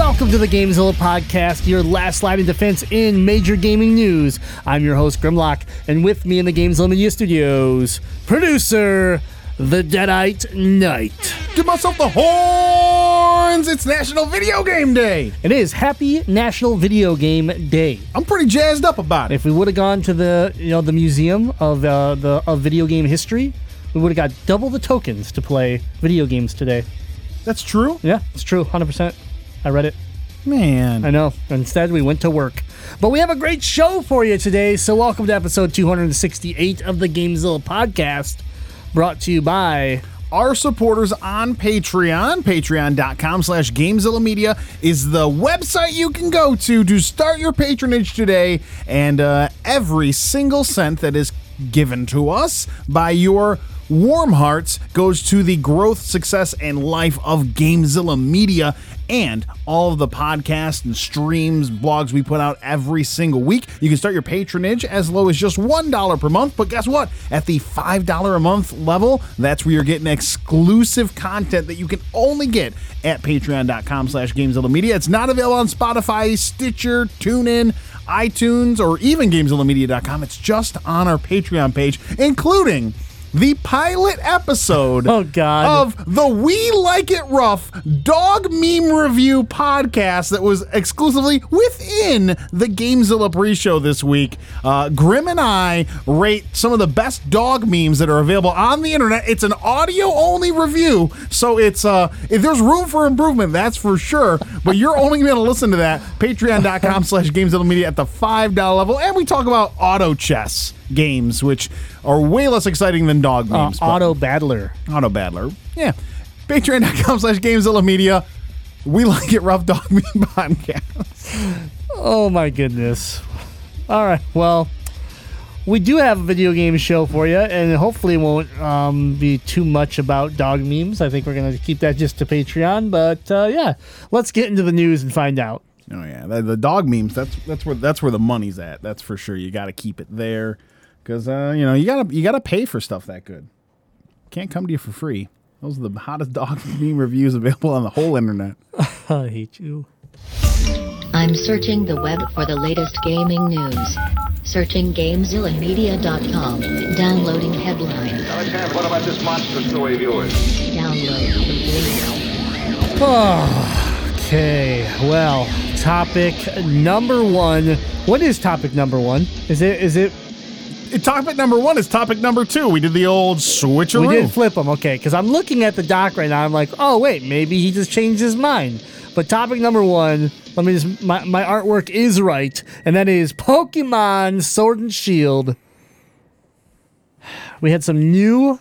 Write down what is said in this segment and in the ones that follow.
Welcome to the Gamezilla podcast, your last line of defense in major gaming news. I'm your host Grimlock, and with me in the Gamezilla Media Studios, producer the Deadite Knight. Give myself the horns! It's National Video Game Day. It is Happy National Video Game Day. I'm pretty jazzed up about it. If we would have gone to the you know the museum of uh, the of video game history, we would have got double the tokens to play video games today. That's true, Yeah, it's true, hundred percent. I read it. man. I know. Instead, we went to work. But we have a great show for you today. So, welcome to episode 268 of the Gamezilla podcast, brought to you by. Our supporters on Patreon, patreon.com slash Gamezilla Media, is the website you can go to to start your patronage today. And uh, every single cent that is given to us by your warm hearts goes to the growth, success, and life of Gamezilla Media and all of the podcasts and streams, blogs we put out every single week. You can start your patronage as low as just $1 per month, but guess what? At the $5 a month level, that's where you're getting exclusive content that you can only get at patreon.com slash Media. It's not available on Spotify, Stitcher, TuneIn, iTunes, or even GameZillaMedia.com. It's just on our Patreon page, including the pilot episode Oh, God. of the We Like It Rough dog meme review podcast that was exclusively within the Gamezilla pre-show this week. Uh, Grim and I rate some of the best dog memes that are available on the internet. It's an audio-only review, so it's uh, if there's room for improvement, that's for sure. But you're only going to listen to that patreon.com slash Gamezilla Media at the $5 level. And we talk about auto chess games, which are way less exciting than dog Uh, memes. but- Auto Battler. Auto Battler. Yeah. Patreon.com slash Gamezilla Media. We like it rough dog meme podcast. Oh, my goodness. All right. Well, we do have a video game show for you, and hopefully it won't um, be too much about dog memes. I think we're going to keep that just to Patreon. But uh, yeah, let's get into the news and find out. Oh yeah, the, the dog memes. That's that's where that's where the money's at. That's for sure. You got to keep it there because uh, you know you gotta you gotta pay for stuff that good. Can't come to you for free. Those are the hottest dog meme reviews available on the whole internet. I hate you. I'm searching the web for the latest gaming news. Searching GameZillaMedia.com. Downloading headline. Alexander, what about this monster story of yours? Download complete. Okay, well, topic number one. What is topic number one? Is it? Is it? Topic number one is topic number two. We did the old switcheroo. We did flip them. Okay, because I'm looking at the doc right now. I'm like, oh wait, maybe he just changed his mind. But topic number one. Let me just. My my artwork is right, and that is Pokemon Sword and Shield. We had some new.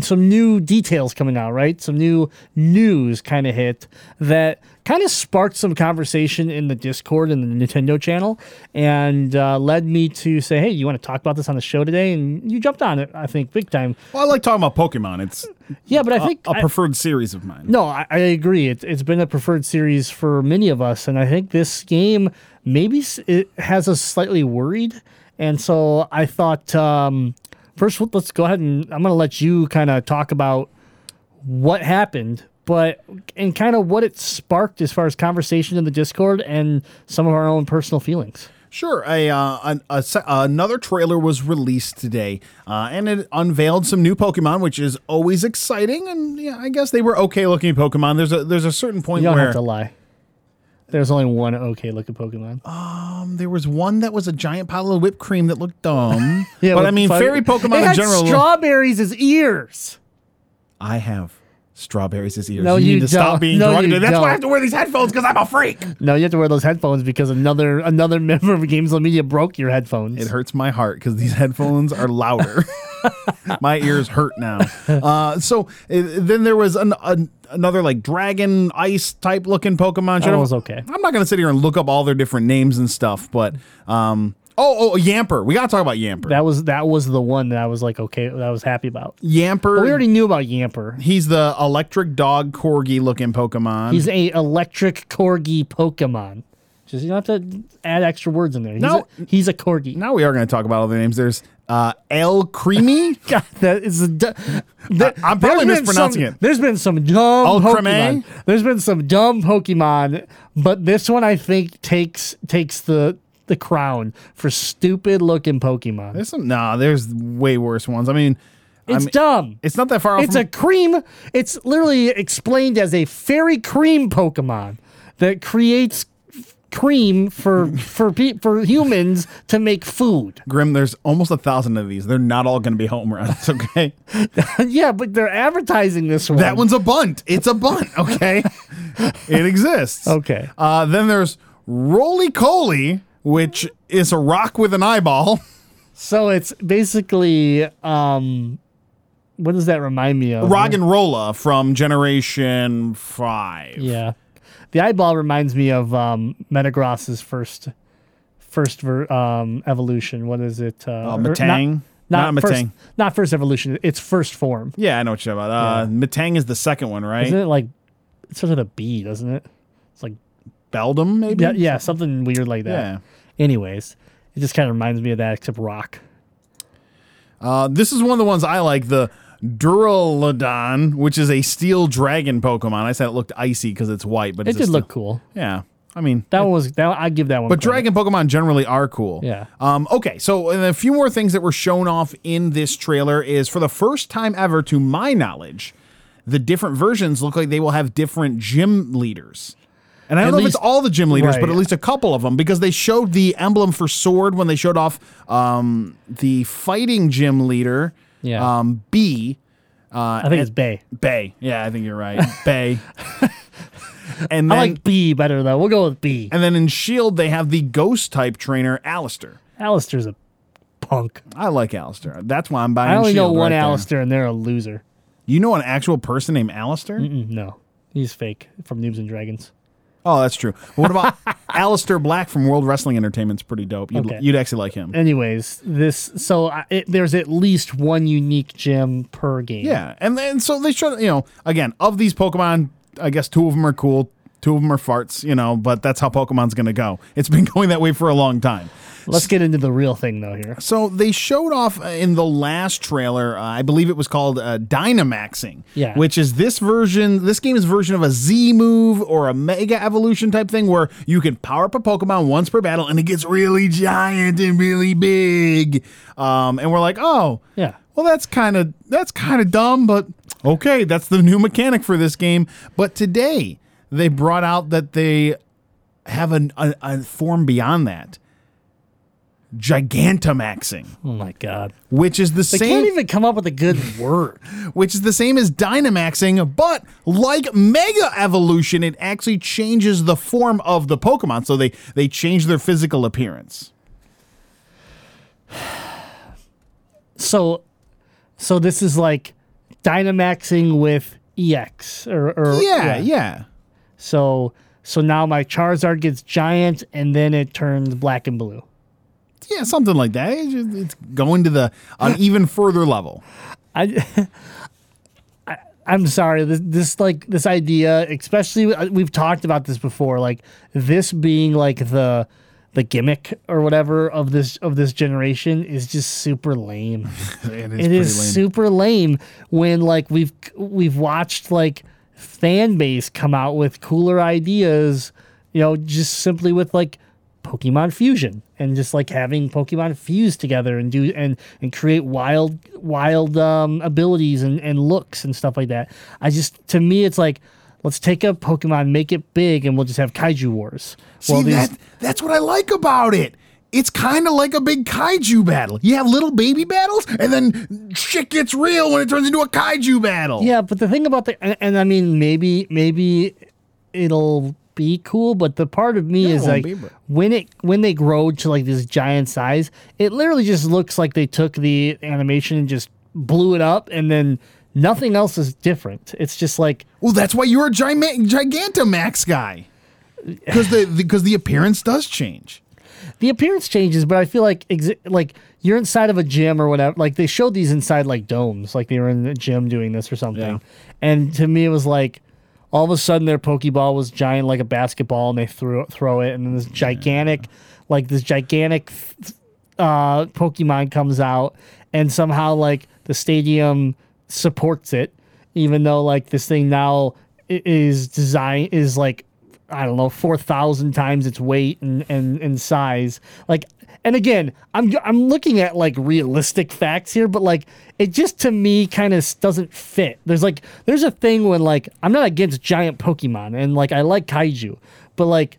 Some new details coming out, right? Some new news kind of hit that kind of sparked some conversation in the Discord and the Nintendo channel, and uh, led me to say, "Hey, you want to talk about this on the show today?" And you jumped on it, I think, big time. Well, I like talking about Pokemon. It's Yeah, but I think a preferred series of mine. no, I, I agree. It, it's been a preferred series for many of us, and I think this game maybe it has us slightly worried. And so I thought um, first, let's go ahead and I'm going to let you kind of talk about what happened, but and kind of what it sparked as far as conversation in the Discord and some of our own personal feelings. Sure. A, uh, an, a another trailer was released today, uh, and it unveiled some new Pokemon, which is always exciting. And yeah, I guess they were okay looking Pokemon. There's a there's a certain point You don't where have to lie. There's only one okay looking Pokemon. Um, there was one that was a giant pile of whipped cream that looked dumb. Yeah, but I mean, fun- fairy Pokemon in had general. strawberries as ears. I have strawberries as ears. No, you, you need to stop don't. being No, derogatory. That's why don't. I have to wear these headphones because I'm a freak. No, you have to wear those headphones because another another member of Games Media broke your headphones. It hurts my heart because these headphones are louder. my ears hurt now. Uh, so uh, then there was an, an, another like dragon ice type looking Pokemon. Show. That was okay. I'm not gonna sit here and look up all their different names and stuff, but um. Oh, oh, Yamper. We gotta talk about Yamper. That was that was the one that I was like, okay, that I was happy about. Yamper. But we already knew about Yamper. He's the electric dog corgi looking Pokemon. He's a electric corgi Pokemon. Just you don't have to add extra words in there. He's, No. a, he's a corgi. now we are going to talk about other names. There's uh, Alcremie. God, that is a. du- th- I'm probably mispronouncing some- it. There's been some dumb El Pokemon. Creme? There's been some dumb Pokemon, but this one I think takes takes the the crown for stupid looking Pokemon. There's some. Nah, there's way worse ones. I mean, I It's mean, dumb. it's not that far off. It's from, a cream. It's literally explained as a fairy cream Pokemon that creates cream for for pe- for humans to make food. Grim. There's almost a thousand of these. They're not all going to be home runs. Okay, yeah, but they're advertising this one. that one's a bunt. It's a bunt. Okay, it exists. okay. Uh, then there's Rolycoly, which is a rock with an eyeball. So it's basically um what does that remind me of? Roggenrola from Generation Five. Yeah. The eyeball reminds me of um Metagross's first first ver- um evolution. What is it? Uh, Uh, Metang? Not, Not first, Metang. not first evolution. It's first form. Yeah, I know what you're talking about. Uh, Metang is the second one, right? Isn't it like it starts with a B, doesn't it? Beldum, maybe. yeah, yeah, something weird like that. Yeah. Anyways, it just kind of reminds me of that, except rock. Uh, this is one of the ones I like. The Duraludon, which is a steel dragon Pokemon. I said it looked icy because it's white, but It did look cool. Yeah, I mean, That one was that I give that one. but credit. dragon Pokemon generally are cool. Yeah. Um. Okay. So and a few more things that were shown off in this trailer is for the first time ever, to my knowledge, the different versions look like they will have different gym leaders. And I don't At know if it's all the gym leaders, but at least a couple of them, because they showed the emblem for Sword when they showed off um, the fighting gym leader, Yeah. um, B, I think it's Bay. Bay. Yeah, I think you're right. Bay. and I like B better though. We'll go with B. and then in Shield they have the ghost type trainer Allister. Allister's a punk. I like Allister. That's why I'm buying. I only know one right there. And they're a loser. You know an actual person named Alistair? Mm, No, he's fake from Noobs and Dragons. Oh, that's true. What about Aleister Black from World Wrestling Entertainment's pretty dope. You'd, Okay. you'd actually like him. Anyways, this so I, it, there's at least one unique gym per game. Yeah, and then so they showed you know again of these Pokemon, I guess two of them are cool, two of them are farts, you know, but that's how Pokemon's gonna go. It's been going that way for a long time. Let's get into the real thing though here. So they showed off uh, in the last trailer, uh, I believe it was called uh, Dynamaxing, Yeah. which is this version, this game's version of a Z move or a Mega Evolution type thing where you can power up a Pokemon once per battle and it gets really giant and really big. Um, and we're like, oh, Yeah. well, that's kind of that's kind of dumb, but okay, that's the new mechanic for this game. But today they brought out that they have an, a, a form beyond that, Gigantamaxing, Oh my god. which is the same. They same, can't even come up with a good word. which is the same as Dynamaxing, but like Mega Evolution, it actually changes the form of the Pokemon, so they they change their physical appearance. So, so this is like Dynamaxing with EX or, or Yeah, yeah. So so now my Charizard gets giant and then it turns black and blue. Yeah, something like that. It's, just- it's going to the an even further level. I, I I'm sorry. This, this like this idea, especially uh, we've talked about this before. Like this being like the the gimmick or whatever of this of this generation is just super lame. It is, it is lame. super lame when like we've we've watched like fan base come out with cooler ideas. You know, just simply with like Pokemon fusion and just like having Pokemon fuse together and do and and create wild wild um, abilities and, and looks and stuff like that. I just to me it's like let's take a Pokemon, make it big, and we'll just have Kaiju Wars. See Well, these- that that's what I like about it. It's kind of like a big kaiju battle. You have little baby battles, and then shit gets real when it turns into a kaiju battle. Yeah, but the thing about the and, and I mean maybe maybe it'll be cool, but the part of me Yeah, is like be, but- when it when they grow to like this giant size, it literally just looks like they took the animation and just blew it up and then nothing else is different. It's just like Well, that's why you're a Gigant- Gigantamax guy. Because the because the appearance does change. The appearance changes, but I feel like exi- like you're inside of a gym or whatever. Like they showed these inside like domes, like they were in the gym doing this or something. Yeah. And to me, it was like all of a sudden their pokeball was giant like a basketball, and they threw it, throw it, and then this gigantic, like this gigantic uh, Pokemon comes out, and somehow like the stadium supports it, even though like this thing now is design is like I don't know four thousand times its weight and and and size. Like, and again, I'm I'm looking at like realistic facts here, but like it just to me kind of doesn't fit. There's like there's a thing when like I'm not against giant Pokemon and like I like kaiju, but like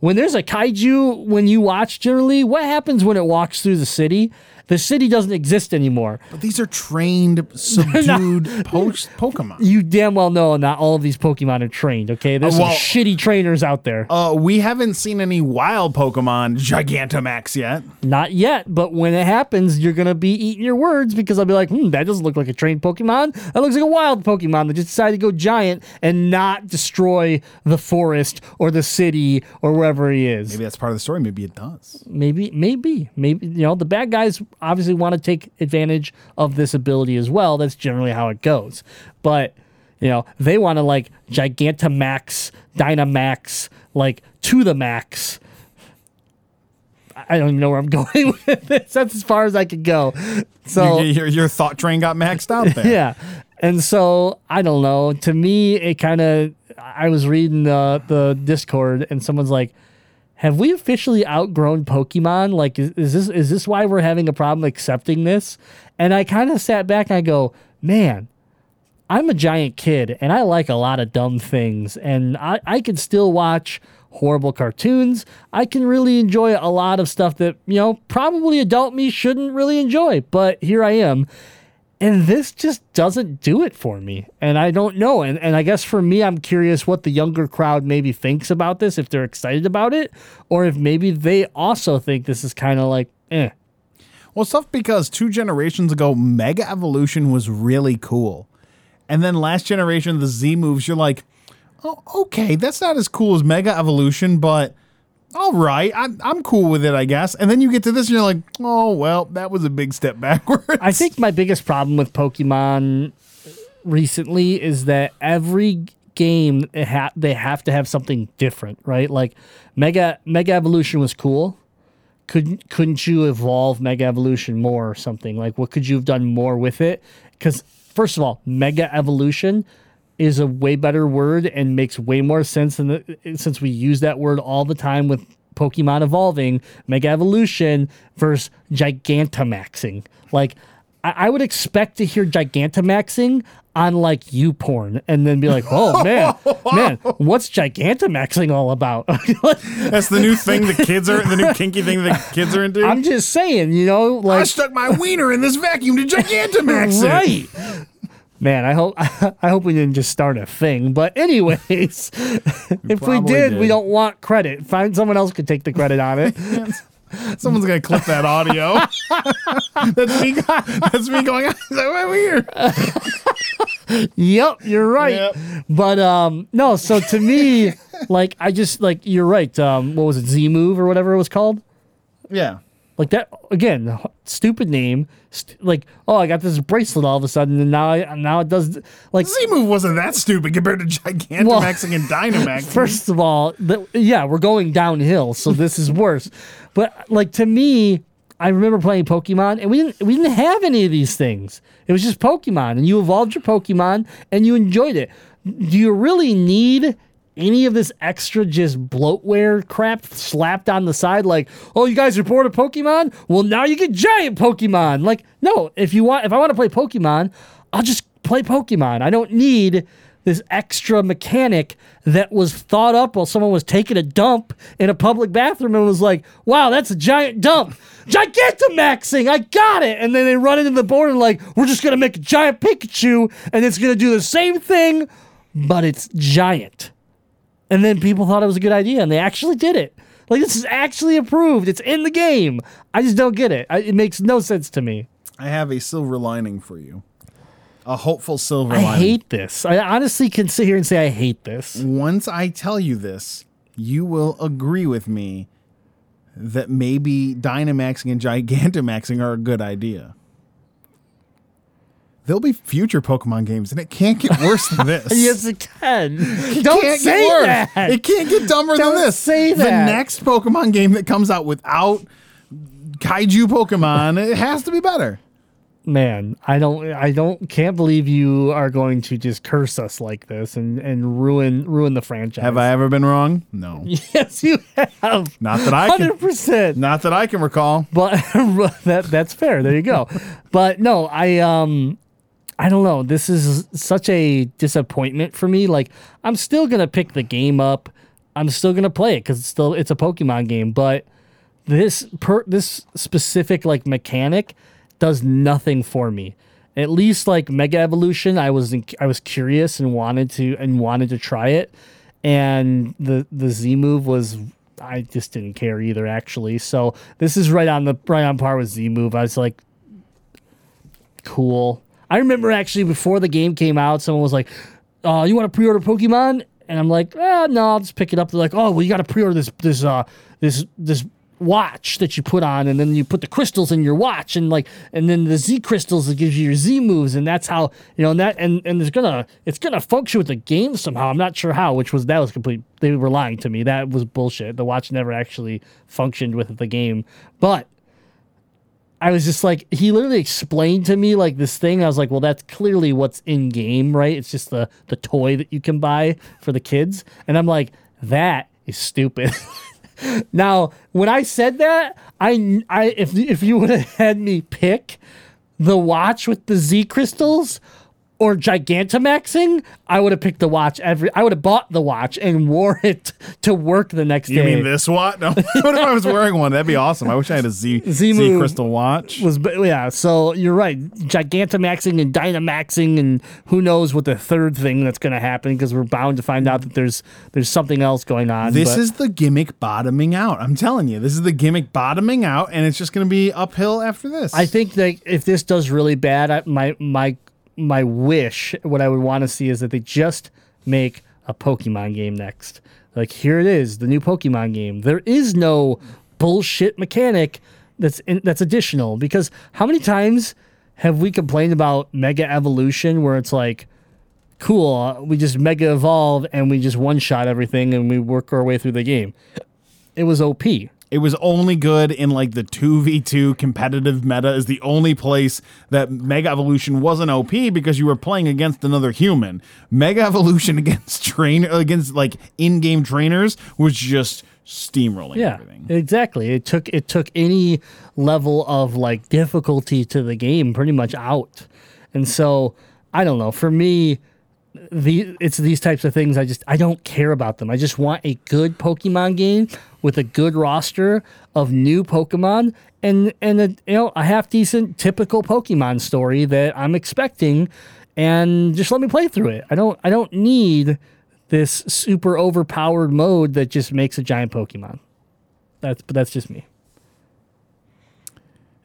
when there's a kaiju when you watch generally what happens when it walks through the city the city doesn't exist anymore But these are trained, subdued po- Pokemon. you damn well know not all of these pokemon are trained okay there's Uh, well- some shitty trainers out there Uh, we haven't seen any wild Pokemon Gigantamax yet. not yet but when it happens you're gonna be eating your words because i'll be like hmm that doesn't look like a trained pokemon that looks like a wild pokemon that just decided to go giant and not destroy the forest or the city or wherever he is Maybe that's part of the story. Maybe it does. maybe maybe maybe you know the bad guys obviously want to take advantage of this ability as well that's generally how it goes but you know they want to like gigantamax dynamax like to the max i don't even know where i'm going with this that's as far as i could go so Your, your, your thought train got maxed out there. yeah. And so I don't know. To me, it kind of. I was reading the the Discord, and someone's like, "Have we officially outgrown Pokemon? Like, is, is this is this why we're having a problem accepting this?" And I kind of sat back and I go, "Man, I'm a giant kid, and I like a lot of dumb things, and I I can still watch." Horrible cartoons. I can really enjoy a lot of stuff that, you know, probably adult me shouldn't really enjoy, but here I am and this just doesn't do it for me and i don't know and, and i guess for me i'm curious what the younger crowd maybe thinks about this if they're excited about it or if maybe they also think this is kind of like eh Well, stuff because two generations ago, Mega Evolution was really cool. And then last generation, the Z moves, you're like, oh, okay, that's not as cool as Mega Evolution, but all right, I'm, I'm cool with it, I guess. And then you get to this and you're like, oh, well, that was a big step backwards. i think my biggest problem with pokemon recently is that every game ha- they have to have something different right like mega mega evolution was cool couldn't couldn't you evolve mega evolution more or something like what could you have done more with it because first of all mega evolution is a way better word and makes way more sense than the, since we use that word all the time with pokemon evolving mega evolution versus gigantamaxing like I, I would expect to hear gigantamaxing on like YouPorn and then be like, oh man, man, what's gigantamaxing all about? that's the new thing the kids are, the new kinky thing the kids are into. I'm just saying, you know, like I stuck my wiener in this vacuum to Gigantamax it. right. Man, I hope I hope we didn't just start a thing. But anyways, if we probably did, we don't want credit. Find someone else could take the credit on it. Someone's gonna clip that audio. that's me. That's me going. Why stuck my here? yep, you're right. Yep. But um no, so to me, like I just like you're right. Um what was it, Z move or whatever it was called? Yeah. Like that again, stupid name. St- like, oh, I got this bracelet all of a sudden, and now I, now it does like Z move wasn't that stupid compared to Gigantamaxing and Dynamaxing. First of all, the, yeah, we're going downhill, so this is worse. But like to me, I remember playing Pokemon, and we didn't we didn't have any of these things. It was just Pokemon, and you evolved your Pokemon, and you enjoyed it. Do you really need any of this extra just bloatware crap slapped on the side? Like, oh, you guys are bored of Pokemon? Well, now you get giant Pokemon. Like, no, if you want, if I want to play Pokemon, I'll just play Pokemon. I don't need this extra mechanic that was thought up while someone was taking a dump in a public bathroom and was like, wow, that's a giant dump. Gigantamaxing, I got it. And then they run into the board and like, we're just gonna make a giant Pikachu and it's gonna do the same thing, but it's giant. And then people thought it was a good idea and they actually did it. Like this is actually approved. It's in the game. I just don't get it. I, it makes no sense to me. I have a silver lining for you. a hopeful silver I lining. hate this. I honestly can sit here and say I hate this. Once I tell you this, you will agree with me that maybe Dynamaxing and Gigantamaxing are a good idea. There'll be future Pokemon games, and it can't get worse than this. Yes, it can. It Don't can't say get worse. that. It can't get dumber Don't than this. say that. The next Pokemon game that comes out without kaiju Pokemon, it has to be better. Man, I don't, I don't, can't believe you are going to just curse us like this and and ruin ruin the franchise. Have I ever been wrong? No. Yes, you have. Not that I can Hundred percent. not that I can recall. But that that's fair. There you go. but no, I um I don't know. This is such a disappointment for me. Like I'm still to pick the game up. I'm still to play it cuz it's still it's a Pokemon game, but this per this specific like mechanic does nothing for me. At least like Mega Evolution, I was in, I was curious and wanted to and wanted to try it, and the the Z move was I just didn't care either actually. So this is right on the right on par with Z move. I was like, cool. I remember actually before the game came out, someone was like, uh, "You want to pre-order Pokemon?" And I'm like, eh, "No, I'll just pick it up." They're like, "Oh, well, you got to pre-order this this uh this this watch that you put on, and then you put the crystals in your watch, and like, and then the Z crystals that gives you your Z moves, and that's how you know and that and and it's gonna it's gonna function with the game somehow. I'm not sure how, which was that was complete. They were lying to me. That was bullshit. The watch never actually functioned with the game, but. I was just like, he literally explained to me like this thing. I was like, well, that's clearly what's in game, right? It's just the the toy that you can buy for the kids. And I'm like, that is stupid. now, when I said that, I I if if you would have had me pick the watch with the Z crystals or Gigantamaxing, I would have picked the watch every. I would have bought the watch and wore it to work the next You day. You mean this what? No. what if I was wearing one? That'd be awesome. I wish I had a Z Z Z, crystal watch. was yeah so you're right gigantamaxing and dynamaxing and who knows what the third thing that's going to happen because we're bound to find out that there's there's something else going on This but is the gimmick bottoming out. I'm telling you, this is the gimmick bottoming out, and it's just going to be uphill after this. i think that if this does really bad I, my my my wish what i would want to see is that they just make a pokemon game next. Like here it is the new pokemon game. There is no bullshit mechanic that's in, that's additional because how many times have we complained about mega evolution where it's like cool we just mega evolve and we just one shot everything and we work our way through the game? It was op it was only good in like the 2v2 competitive meta is the only place that Mega Evolution wasn't OP because you were playing against another human. Mega Evolution against train against like in-game trainers was just steamrolling yeah everything. exactly it took it took any level of like difficulty to the game pretty much out and so i don't know for me the it's these types of things i just i don't care about them i just want a good pokemon game with a good roster of new pokemon and and a you know a half decent typical pokemon story that i'm expecting and just let me play through it i don't i don't need this super overpowered mode that just makes a giant pokemon that's but that's just me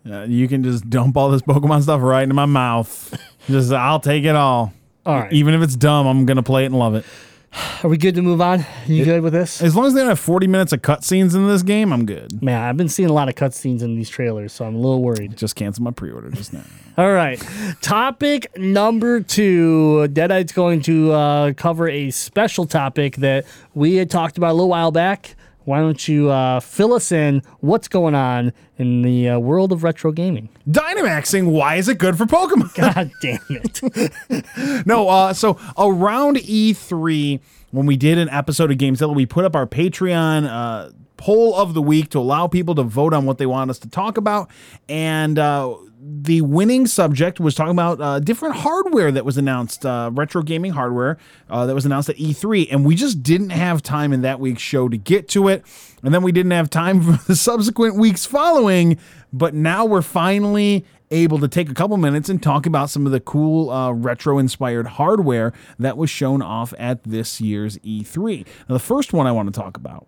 Uh, you can just dump all this Pokemon stuff right into my mouth. just I'll take it all. All right. Even if it's dumb, I'm gonna play it and love it. are we good to move on you good with this As long as they don't have 40 minutes of cutscenes in this game, I'm good. man i've been seeing a lot of cutscenes in these trailers so i'm a little worried Just cancel my pre-order just now. All right. Topic number two. Deadite's going to uh, cover a special topic that we had talked about a little while back. Why don't you uh, fill us in what's going on in the uh, world of retro gaming? Dynamaxing, why is it good for Pokemon? God damn it. No, uh, so around E3, when we did an episode of Gamezilla, we put up our Patreon uh, poll of the week to allow people to vote on what they want us to talk about. And uh, the winning subject was talking about uh, different hardware that was announced, uh, retro gaming hardware uh, that was announced at E3. And we just didn't have time in that week's show to get to it. And then we didn't have time for the subsequent weeks following. But now we're finally able to take a couple minutes and talk about some of the cool uh, retro inspired hardware that was shown off at this year's E3. Now, the first one I want to talk about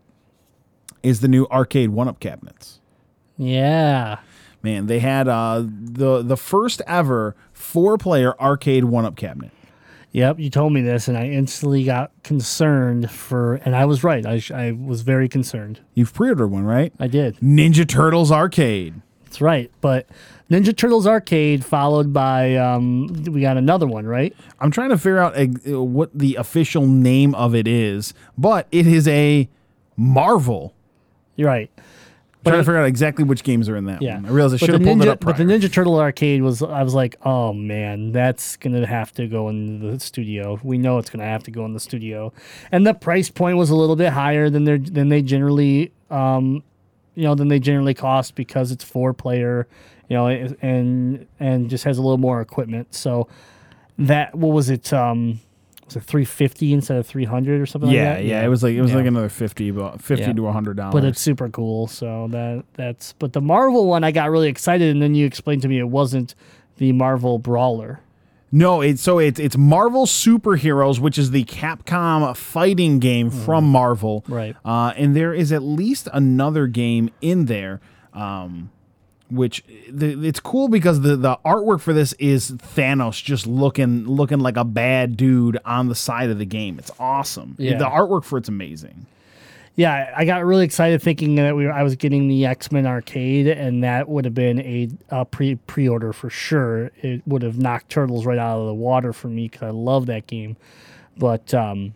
is the new arcade one up cabinets. Yeah. Man, they had uh, the the first ever four player arcade one up cabinet. Yep, you told me this, and I instantly got concerned for, and I was right. I, sh- I was very concerned. You've pre ordered one, right? I did. Ninja Turtles Arcade. That's right. But Ninja Turtles Arcade, followed by, um, we got another one, right? I'm trying to figure out uh, what the official name of it is, but it is a Marvel. You're right. I'm trying to figure out exactly which games are in that Yeah, one. I realized I should have pulled it up prior. But the Ninja Turtle arcade was, I was like, oh man, that's gonna have to go in the studio. We know it's gonna have to go in the studio, and the price point was a little bit higher than they than they generally, um, you know, than they generally cost because it's four player, you know, and and just has a little more equipment. So that what was it? Um, was it three fifty instead of three hundred or something? yeah, like that? yeah, it was like it was Yeah. like another fifty, but fifty Yeah. to hundred dollars. but it's super cool. So that that's but the Marvel one I got really excited, and then you explained to me it wasn't the Marvel Brawler. No, it's so it's it's Marvel Superheroes, which is the Capcom fighting game from Marvel. Right. Uh, and there is at least another game in there, um, which the, it's cool because the the artwork for this is Thanos just looking looking like a bad dude on the side of the game. It's awesome. Yeah. The artwork for it's amazing. Yeah, I got really excited thinking that we were, I was getting the X Men arcade, and that would have been a, a pre pre order for sure. It would have knocked Turtles right out of the water for me because I love that game, but um,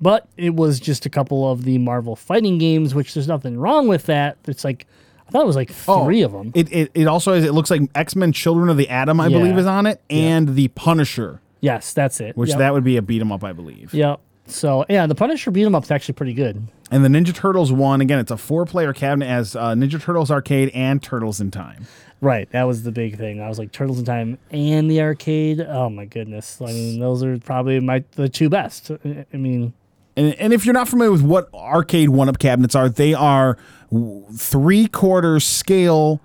but it was just a couple of the Marvel fighting games, which there's nothing wrong with that. It's like I thought it was like three of them. Oh, It, it it also is. It looks like X Men: Children of the Atom, I Yeah. believe, is on it, and the Punisher, yes, that's it. which Yep. that would be a beat 'em up, I believe. Yep. So yeah, the Punisher beat 'em up is actually pretty good. And the Ninja Turtles one again. It's a four-player cabinet as uh, Ninja Turtles Arcade and Turtles in Time. Right, that was the big thing. I was like Turtles in Time and the arcade. Oh my goodness! I mean, those are probably my the two best. I mean, And, and if you're not familiar with what arcade one-up cabinets are, they are three-quarter scale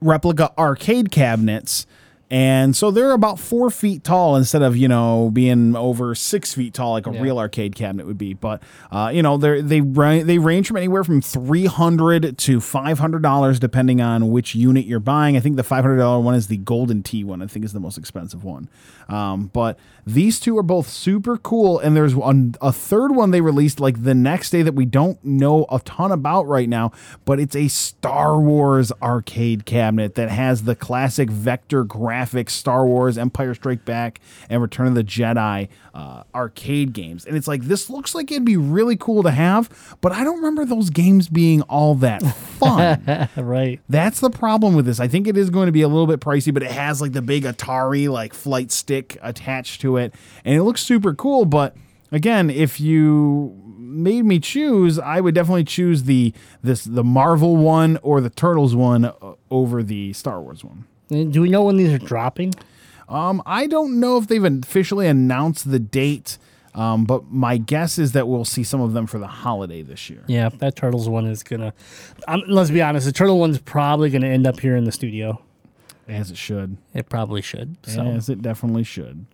replica arcade cabinets. And so they're about four feet tall instead of you know being over six feet tall like a real arcade cabinet would be. But uh, you know they they they range from anywhere from three hundred to five hundred dollars depending on which unit you're buying. I think the five hundred dollar one is the Golden Tee one. I think is the most expensive one. Um, but these two are both super cool. And there's one, a third one they released like the next day that we don't know a ton about right now. But it's a Star Wars arcade cabinet that has the classic vector graphics Star Wars, Empire Strike Back, and Return of the Jedi uh, arcade games. And it's like this looks like it'd be really cool to have, but I don't remember those games being all that fun. right? That's the problem with this. I think it is going to be a little bit pricey, but it has like the big Atari like flight stick attached to it, and it looks super cool. But again, if you made me choose, I would definitely choose the this the Marvel one or the Turtles one uh, over the Star Wars one. Do we know when these are dropping? Um, I don't know if they've officially announced the date, um, but my guess is that we'll see some of them for the holiday this year. Yeah, that Turtles one is gonna. Um, let's be honest, the Turtle one's probably gonna end up here in the studio. As it should. It probably should. So As it definitely should.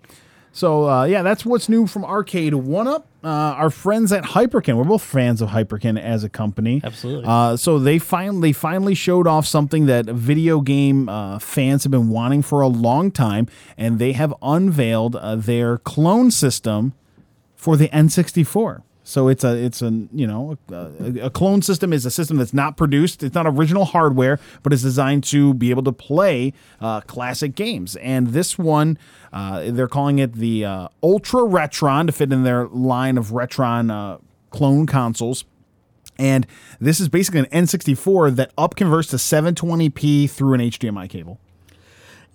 So uh, yeah, that's what's new from Arcade One Up. Uh, our friends at Hyperkin, we're both fans of Hyperkin as a company. Absolutely. Uh, so they finally finally showed off something that video game uh, fans have been wanting for a long time, and they have unveiled uh, their clone system for the N64. So it's a it's a you know a, a clone system is a system that's not produced. It's not original hardware, but it's designed to be able to play uh, classic games. And this one, uh, they're calling it the uh, Ultra Retron to fit in their line of Retron uh, clone consoles. And this is basically an N64 that upconverts to 720p through an HDMI cable.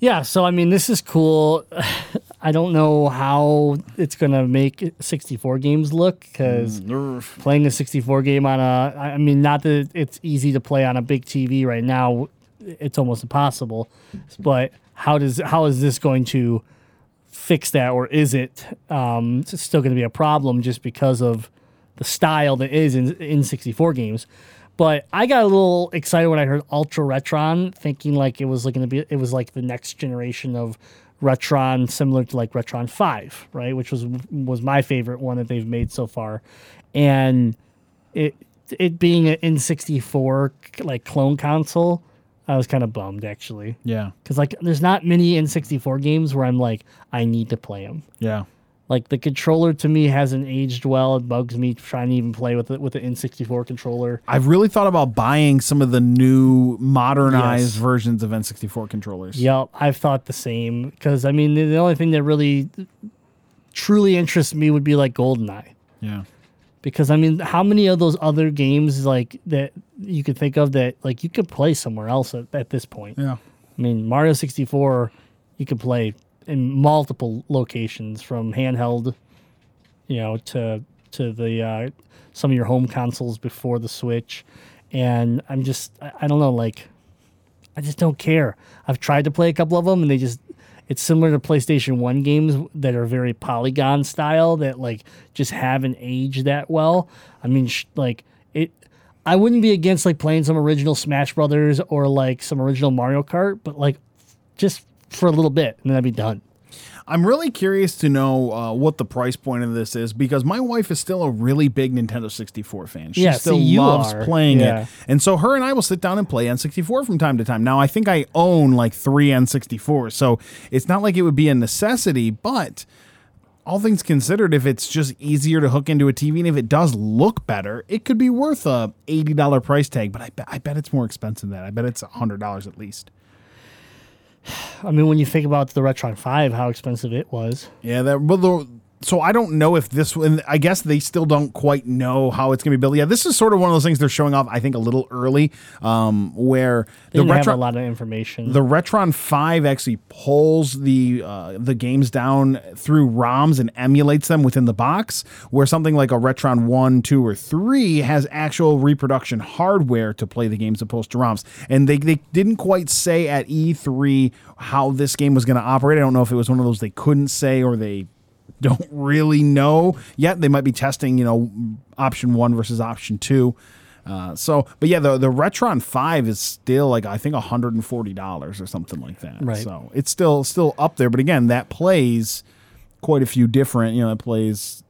Yeah, so I mean, this is cool. I don't know how it's gonna make 64 games look because playing a 64 game on a, I mean, not that it's easy to play on a big TV right now. It's almost impossible. But how does how is this going to fix that, or is it um, still going to be a problem just because of the style that is in in 64 games? But I got a little excited when I heard Ultra Retron, thinking like it was like going to be it was like the next generation of Retron, similar to like Retron Five, right? Which was was my favorite one that they've made so far, and it it being an N64 like clone console, I was kind of bummed actually. Yeah. Because like, there's not many N64 games where I'm like, I need to play them. Yeah. Like the controller to me hasn't aged well. It bugs me trying to even play with it with the N64 controller. I've really thought about buying some of the new modernized Yes. versions of N64 controllers. Yep, I've thought the same. Because I mean, the, the only thing that really truly interests me would be like GoldenEye. Yeah. Because I mean, how many of those other games like that you could think of that like you could play somewhere else at, at this point? Yeah. I mean, Mario 64, you could play in multiple locations from handheld, you know, to to the uh, some of your home consoles before the Switch, and I'm just I, don't know like I just don't care. I've tried to play a couple of them, and they just it's similar to PlayStation One games that are very polygon style that like just haven't aged that well. I mean, sh- like it. I wouldn't be against like playing some original Smash Brothers or like some original Mario Kart, but like just for a little bit, and then I'd be done. I'm really curious to know uh, what the price point of this is because my wife is still a really big Nintendo 64 fan. She Yeah, still see, loves are. playing Yeah. it. And so her and I will sit down and play N64 from time to time. Now, I think I own like three N64, so it's not like it would be a necessity, but all things considered, if it's just easier to hook into a TV and if it does look better, it could be worth a $80 price tag, but I bet, I bet it's more expensive than that. I bet it's $100 at least. I mean, when you think about the Retron Five, how expensive it was. Yeah, that well, the, so I don't know if this one. I guess they still don't quite know how it's going to be built. Yeah, this is sort of one of those things they're showing off. I think a little early, um, where They the didn't have a lot of information. the Retron Five actually pulls the uh, the games down through ROMs and emulates them within the box, where something like a Retron One, Two, or Three has actual reproduction hardware to play the games opposed to ROMs. And they they didn't quite say at E3 how this game was going to operate. I don't know if it was one of those they couldn't say or they don't really know yet. They might be testing, you know, option one versus option two. Uh, so, but yeah, the the Retron Five is still like I think hundred and forty dollars or something like that. Right. So it's still still up there. But again, that plays quite a few different. You know, it plays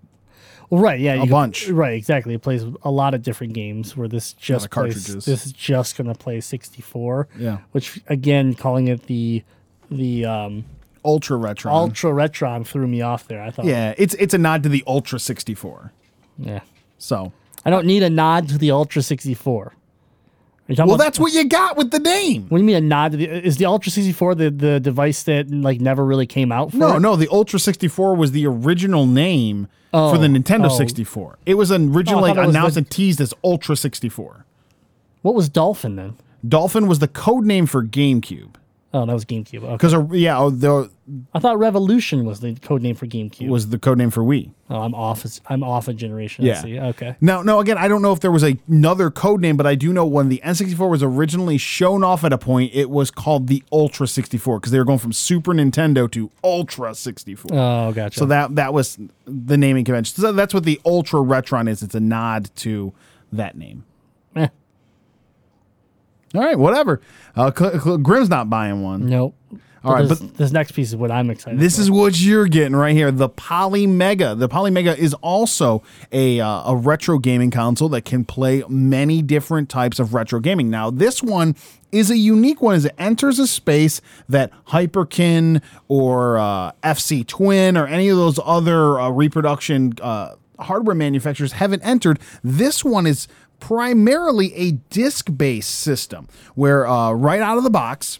Well, right, yeah, can- bunch. Right, exactly. It plays a lot of different games. Where this just plays, cartridges. this is just going to play sixty four. Yeah. Which again, calling it the the um, Ultra Retron. Ultra Retron threw me off there. I thought, yeah, it's it's a nod to the Ultra sixty four. yeah. So, I don't need a nod to the Ultra sixty four. well, that's what you got with the name. What do you mean a nod to the? Is the Ultra sixty four the the device that like never really came out? For No, it? no, the Ultra 64 was the original name for the Oh, Nintendo oh. 64. It was oh, originally thought it was announced the- and teased as Ultra 64. What was Dolphin then? Dolphin was the code name for GameCube. Oh, that was GameCube. Okay. Because, yeah, oh, the I thought Revolution was the code name for GameCube. was the code name for Wii. oh, I'm off. I'm off a generation. Yeah. I see. Okay. Now, no, again, I don't know if there was a, another code name, but I do know when the N64 was originally shown off at a point, it was called the Ultra 64 because they were going from Super Nintendo to Ultra 64. Oh, gotcha. So that that was the naming convention. So that's what the Ultra Retron is. It's a nod to that name. All right, whatever. Uh, Cl- Cl- Grimm's not buying one. nope. All right, this, but- this next piece is what I'm excited. This for. is what you're getting right here. The Polymega. The Polymega is also a uh, a retro gaming console that can play many different types of retro gaming. Now, this one is a unique one as it enters a space that Hyperkin or uh, FC Twin or any of those other uh, reproduction uh, hardware manufacturers haven't entered. This one is primarily a disc-based system where uh, right out of the box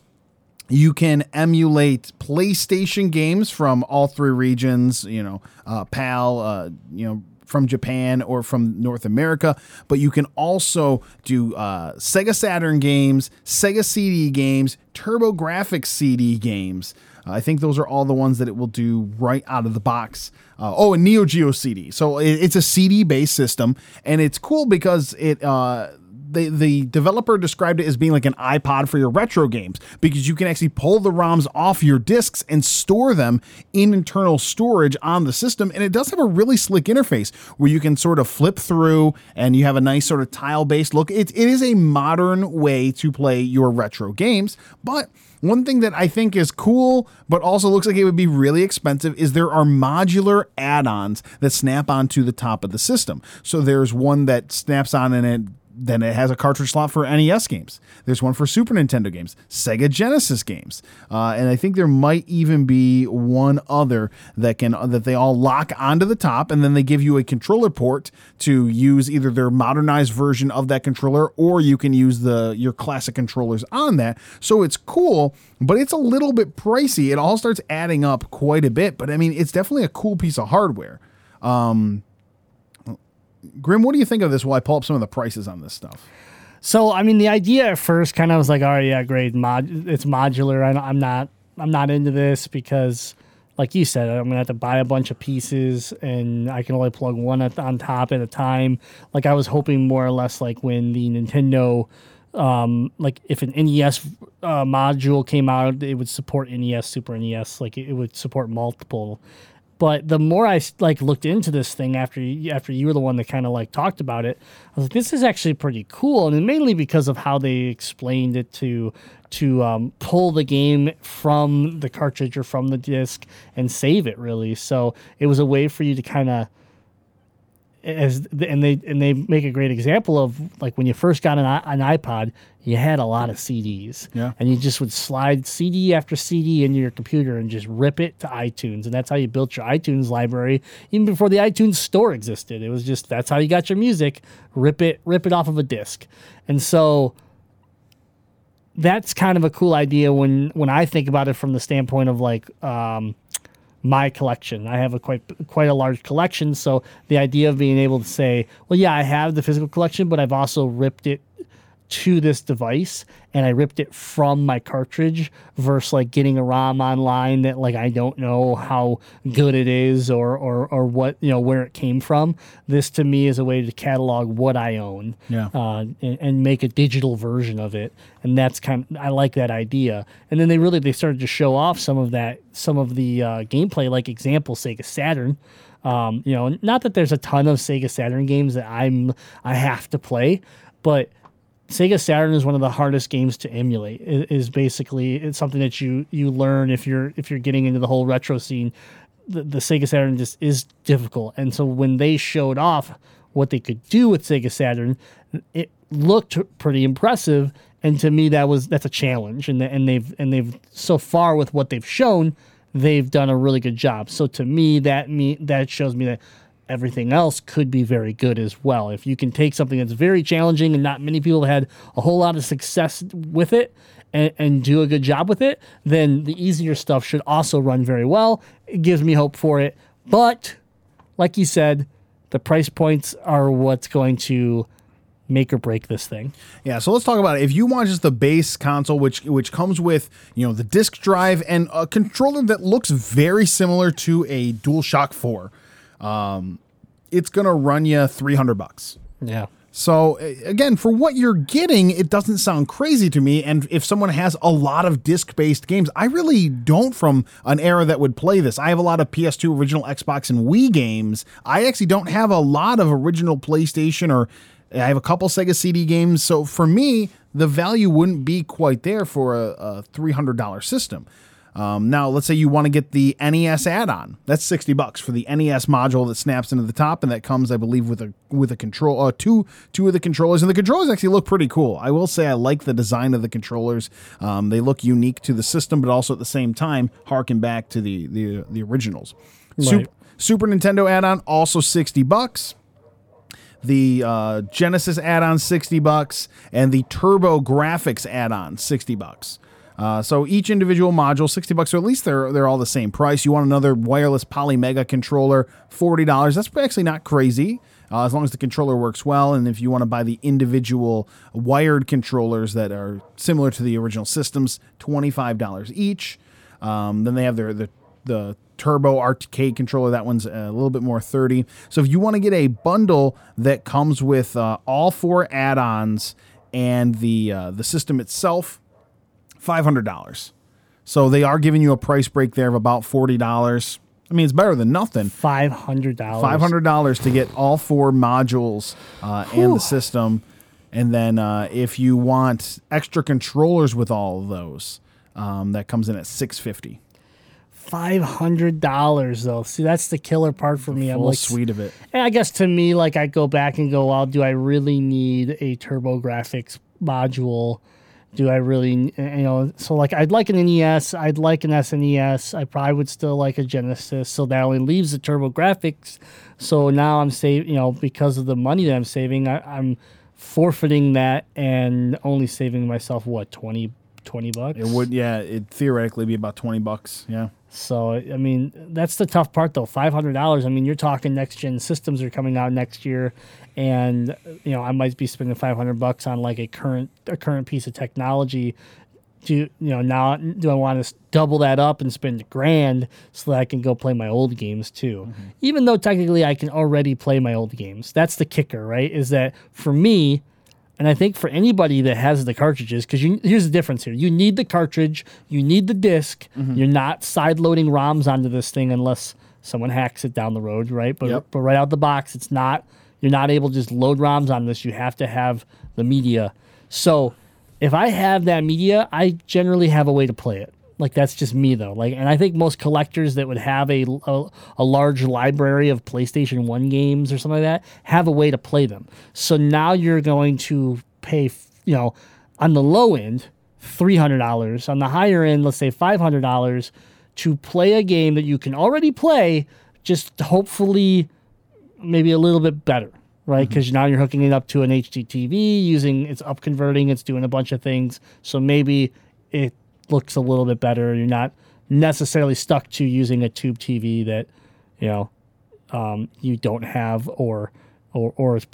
you can emulate PlayStation games from all three regions, you know, uh, PAL, uh, you know, from Japan or from North America, but you can also do uh, Sega Saturn games, Sega CD games, TurboGrafx CD games. I think those are all the ones that it will do right out of the box. Uh, oh, and Neo Geo CD. So it, it's a CD based system, and it's cool because it. Uh, the, the developer described it as being like an iPod for your retro games because you can actually pull the ROMs off your discs and store them in internal storage on the system. And it does have a really slick interface where you can sort of flip through and you have a nice sort of tile based look. It, it is a modern way to play your retro games, but one thing that I think is cool, but also looks like it would be really expensive, is there are modular add ons that snap onto the top of the system. So there's one that snaps on and it then it has a cartridge slot for NES games. There's one for Super Nintendo games, Sega Genesis games, uh, and I think there might even be one other that can that they all lock onto the top, and then they give you a controller port to use either their modernized version of that controller, or you can use the your classic controllers on that. So it's cool, but it's a little bit pricey. It all starts adding up quite a bit, but I mean, it's definitely a cool piece of hardware. Um, Grim, what do you think of this while I pull up some of the prices on this stuff? So I mean, the idea at first kind of was like, all right, yeah, great, mod, it's modular. I'm not, I'm not into this because, like you said, I'm gonna have to buy a bunch of pieces, and I can only plug one at, on top at a time. Like I was hoping more or less like when the Nintendo, um, like if an NES uh, module came out, it would support NES, Super NES, like it would support multiple but the more I like looked into this thing after you, after you were the one that kind of like talked about it, I was like, this is actually pretty cool, and mainly because of how they explained it to to um, pull the game from the cartridge or from the disc and save it. Really, so it was a way for you to kind of as and they and they make a great example of like when you first got an, an iPod, you had a lot of CDs, Yeah. and you just would slide CD after CD into your computer and just rip it to iTunes, and that's how you built your iTunes library even before the iTunes store existed. It was just that's how you got your music, rip it rip it off of a disc, and so that's kind of a cool idea when when I think about it from the standpoint of like um, my collection. I have a quite quite a large collection, so the idea of being able to say, well, yeah, I have the physical collection, but I've also ripped it to this device and I ripped it from my cartridge versus like getting a ROM online that like I don't know how good it is or or or what you know where it came from. This to me is a way to catalog what I own, Yeah. uh, and, and make a digital version of it. And that's kind of I like that idea. And then they really they started to show off some of that some of the uh, gameplay, like example Sega Saturn. Um, you know, not that there's a ton of Sega Saturn games that I'm I have to play, but Sega Saturn is one of the hardest games to emulate. It is basically it's something that you you learn if you're if you're getting into the whole retro scene. The, the Sega Saturn just is difficult, and so when they showed off what they could do with Sega Saturn, it looked pretty impressive. And to me, that was that's a challenge, and and they've and they've so far with what they've shown, they've done a really good job. So to me, that me that shows me that everything else could be very good as well. If you can take something that's very challenging and not many people have had a whole lot of success with it and, and do a good job with it, then the easier stuff should also run very well. It gives me hope for it. But like you said, the price points are what's going to make or break this thing. Yeah, so let's talk about it. If you want just the base console, which which comes with you know the disc drive and a controller that looks very similar to a DualShock Four, um, it's gonna run you three hundred bucks. Yeah. So again, for what you're getting, it doesn't sound crazy to me. And if someone has a lot of disc-based games, I really don't from an era that would play this. I have a lot of PS2, original Xbox, and Wii games. I actually don't have a lot of original PlayStation or I have a couple Sega CD games. So for me, the value wouldn't be quite there for a, a $300 system. Um, now, let's say you want to get the NES add-on. That's sixty bucks for the NES module that snaps into the top, and that comes, I believe, with a with a control, uh, two two of the controllers, and the controllers actually look pretty cool. I will say I like the design of the controllers. Um, they look unique to the system, but also at the same time harken back to the the the originals. Right. Super Nintendo add-on also sixty bucks the uh, Genesis add-on 60 bucks and the TurboGrafx add-on 60 bucks. Uh, so each individual module 60 bucks, or at least they're they're all the same price. You want another wireless Polymega controller, forty dollars. That's actually not crazy. Uh, as long as the controller works well, and if you want to buy the individual wired controllers that are similar to the original systems, twenty-five dollars each. Um, then they have their the the Turbo Arcade controller. That one's a little bit more thirty. So if you want to get a bundle that comes with uh, all four add-ons and the uh, the system itself, five hundred dollars. So they are giving you a price break there of about forty dollars. I mean, it's better than nothing. Five hundred dollars. Five hundred dollars to get all four modules uh, and the system, and then uh, if you want extra controllers with all of those, um, that comes in at six fifty. Five hundred dollars though. See, that's the killer part for me. I'm Full like, sweet of it. and I guess to me, like I go back and go, well, do I really need a TurboGrafx module? Do I really, uh, you know? So like, I'd like an NES, I'd like an SNES, I probably would still like a Genesis. So that only leaves the TurboGrafx. So now I'm saving, you know, because of the money that I'm saving, I, I'm forfeiting that and only saving myself what 20, 20 bucks. It would, yeah, it theoretically be about twenty bucks. Yeah. So I mean, that's the tough part, though. Five hundred dollars. I mean, you're talking next gen systems are coming out next year, and you know I might be spending five hundred bucks on like a current a current piece of technology. Do you know now? Do I want to double that up and spend a grand so that I can go play my old games too? Mm-hmm. Even though technically I can already play my old games. That's the kicker, right? Is that for me, and I think for anybody that has the cartridges, because here's the difference here: you need the cartridge, you need the disk. Mm-hmm. You're not side loading ROMs onto this thing unless someone hacks it down the road, right? But Yep. but right out the box, it's not. You're not able to just load ROMs on this. You have to have the media. So if I have that media, I generally have a way to play it. Like that's just me though. Like, and I think most collectors that would have a, a, a large library of PlayStation One games or something like that have a way to play them. So now you're going to pay, you know, on the low end, three hundred dollars. On the higher end, let's say five hundred dollars to play a game that you can already play, just hopefully maybe a little bit better, right? Mm-hmm. Because now you're hooking it up to an HDTV, using it's up converting, it's doing a bunch of things. So maybe it looks a little bit better. You're not necessarily stuck to using a tube TV that you know um, you don't have or or or is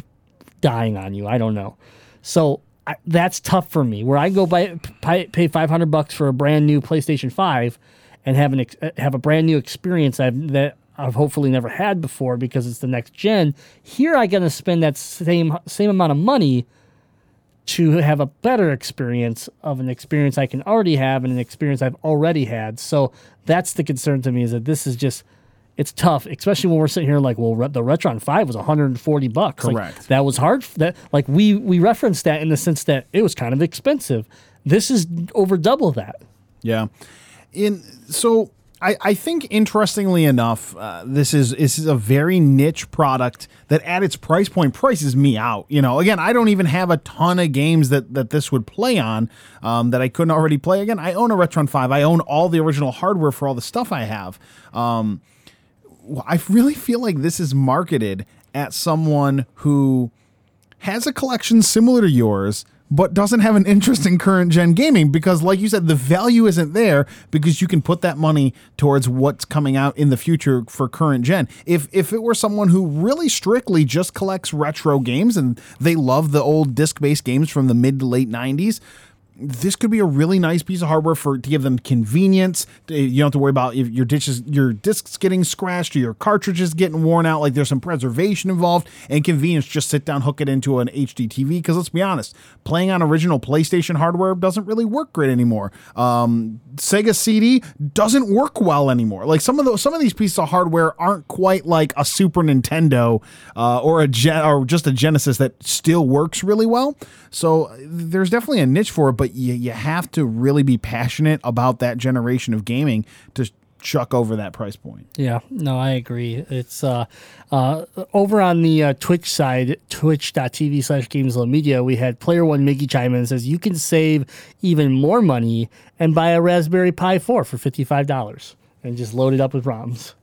dying on you. I don't know. So I, that's tough for me. Where I go buy pay, pay 500 bucks for a brand new PlayStation 5 and have an have a brand new experience I've, that I've hopefully never had before because it's the next gen. Here I got to spend that same same amount of money to have a better experience of an experience I can already have and an experience I've already had. So that's the concern to me is that this is just it's tough, especially when we're sitting here like, well, the Retron Five was 140 bucks. Like, Correct. that was hard. f- That like we we referenced that in the sense that it was kind of expensive. This is over double that. Yeah. In so I, I think interestingly enough, uh, this is this is a very niche product that at its price point prices me out. You know, again, I don't even have a ton of games that that this would play on um, that I couldn't already play. Again, I own a Retron Five. I own all the original hardware for all the stuff I have. Um, I really feel like this is marketed at someone who has a collection similar to yours but doesn't have an interest in current gen gaming because like you said the value isn't there because you can put that money towards what's coming out in the future for current gen. If if it were someone who really strictly just collects retro games and they love the old disc-based games from the mid to late 90s this could be a really nice piece of hardware for to give them convenience. You don't have to worry about if your dishes, your discs getting scratched or your cartridges getting worn out. Like there's some preservation involved and convenience. Just sit down, hook it into an HD TV. Because let's be honest, playing on original PlayStation hardware doesn't really work great anymore. Um, Sega CD doesn't work well anymore. Like some of those, some of these pieces of hardware aren't quite like a Super Nintendo uh, or a Gen- or just a Genesis that still works really well. So there's definitely a niche for it, but you, you have to really be passionate about that generation of gaming to chuck over that price point. Yeah, no, I agree. It's uh, uh, over on the uh, Twitch side, twitch.tv slash Gamezilla Media, we had Player One Mickey chime in and says you can save even more money and buy a Raspberry Pi 4 for $55 and just load it up with ROMs.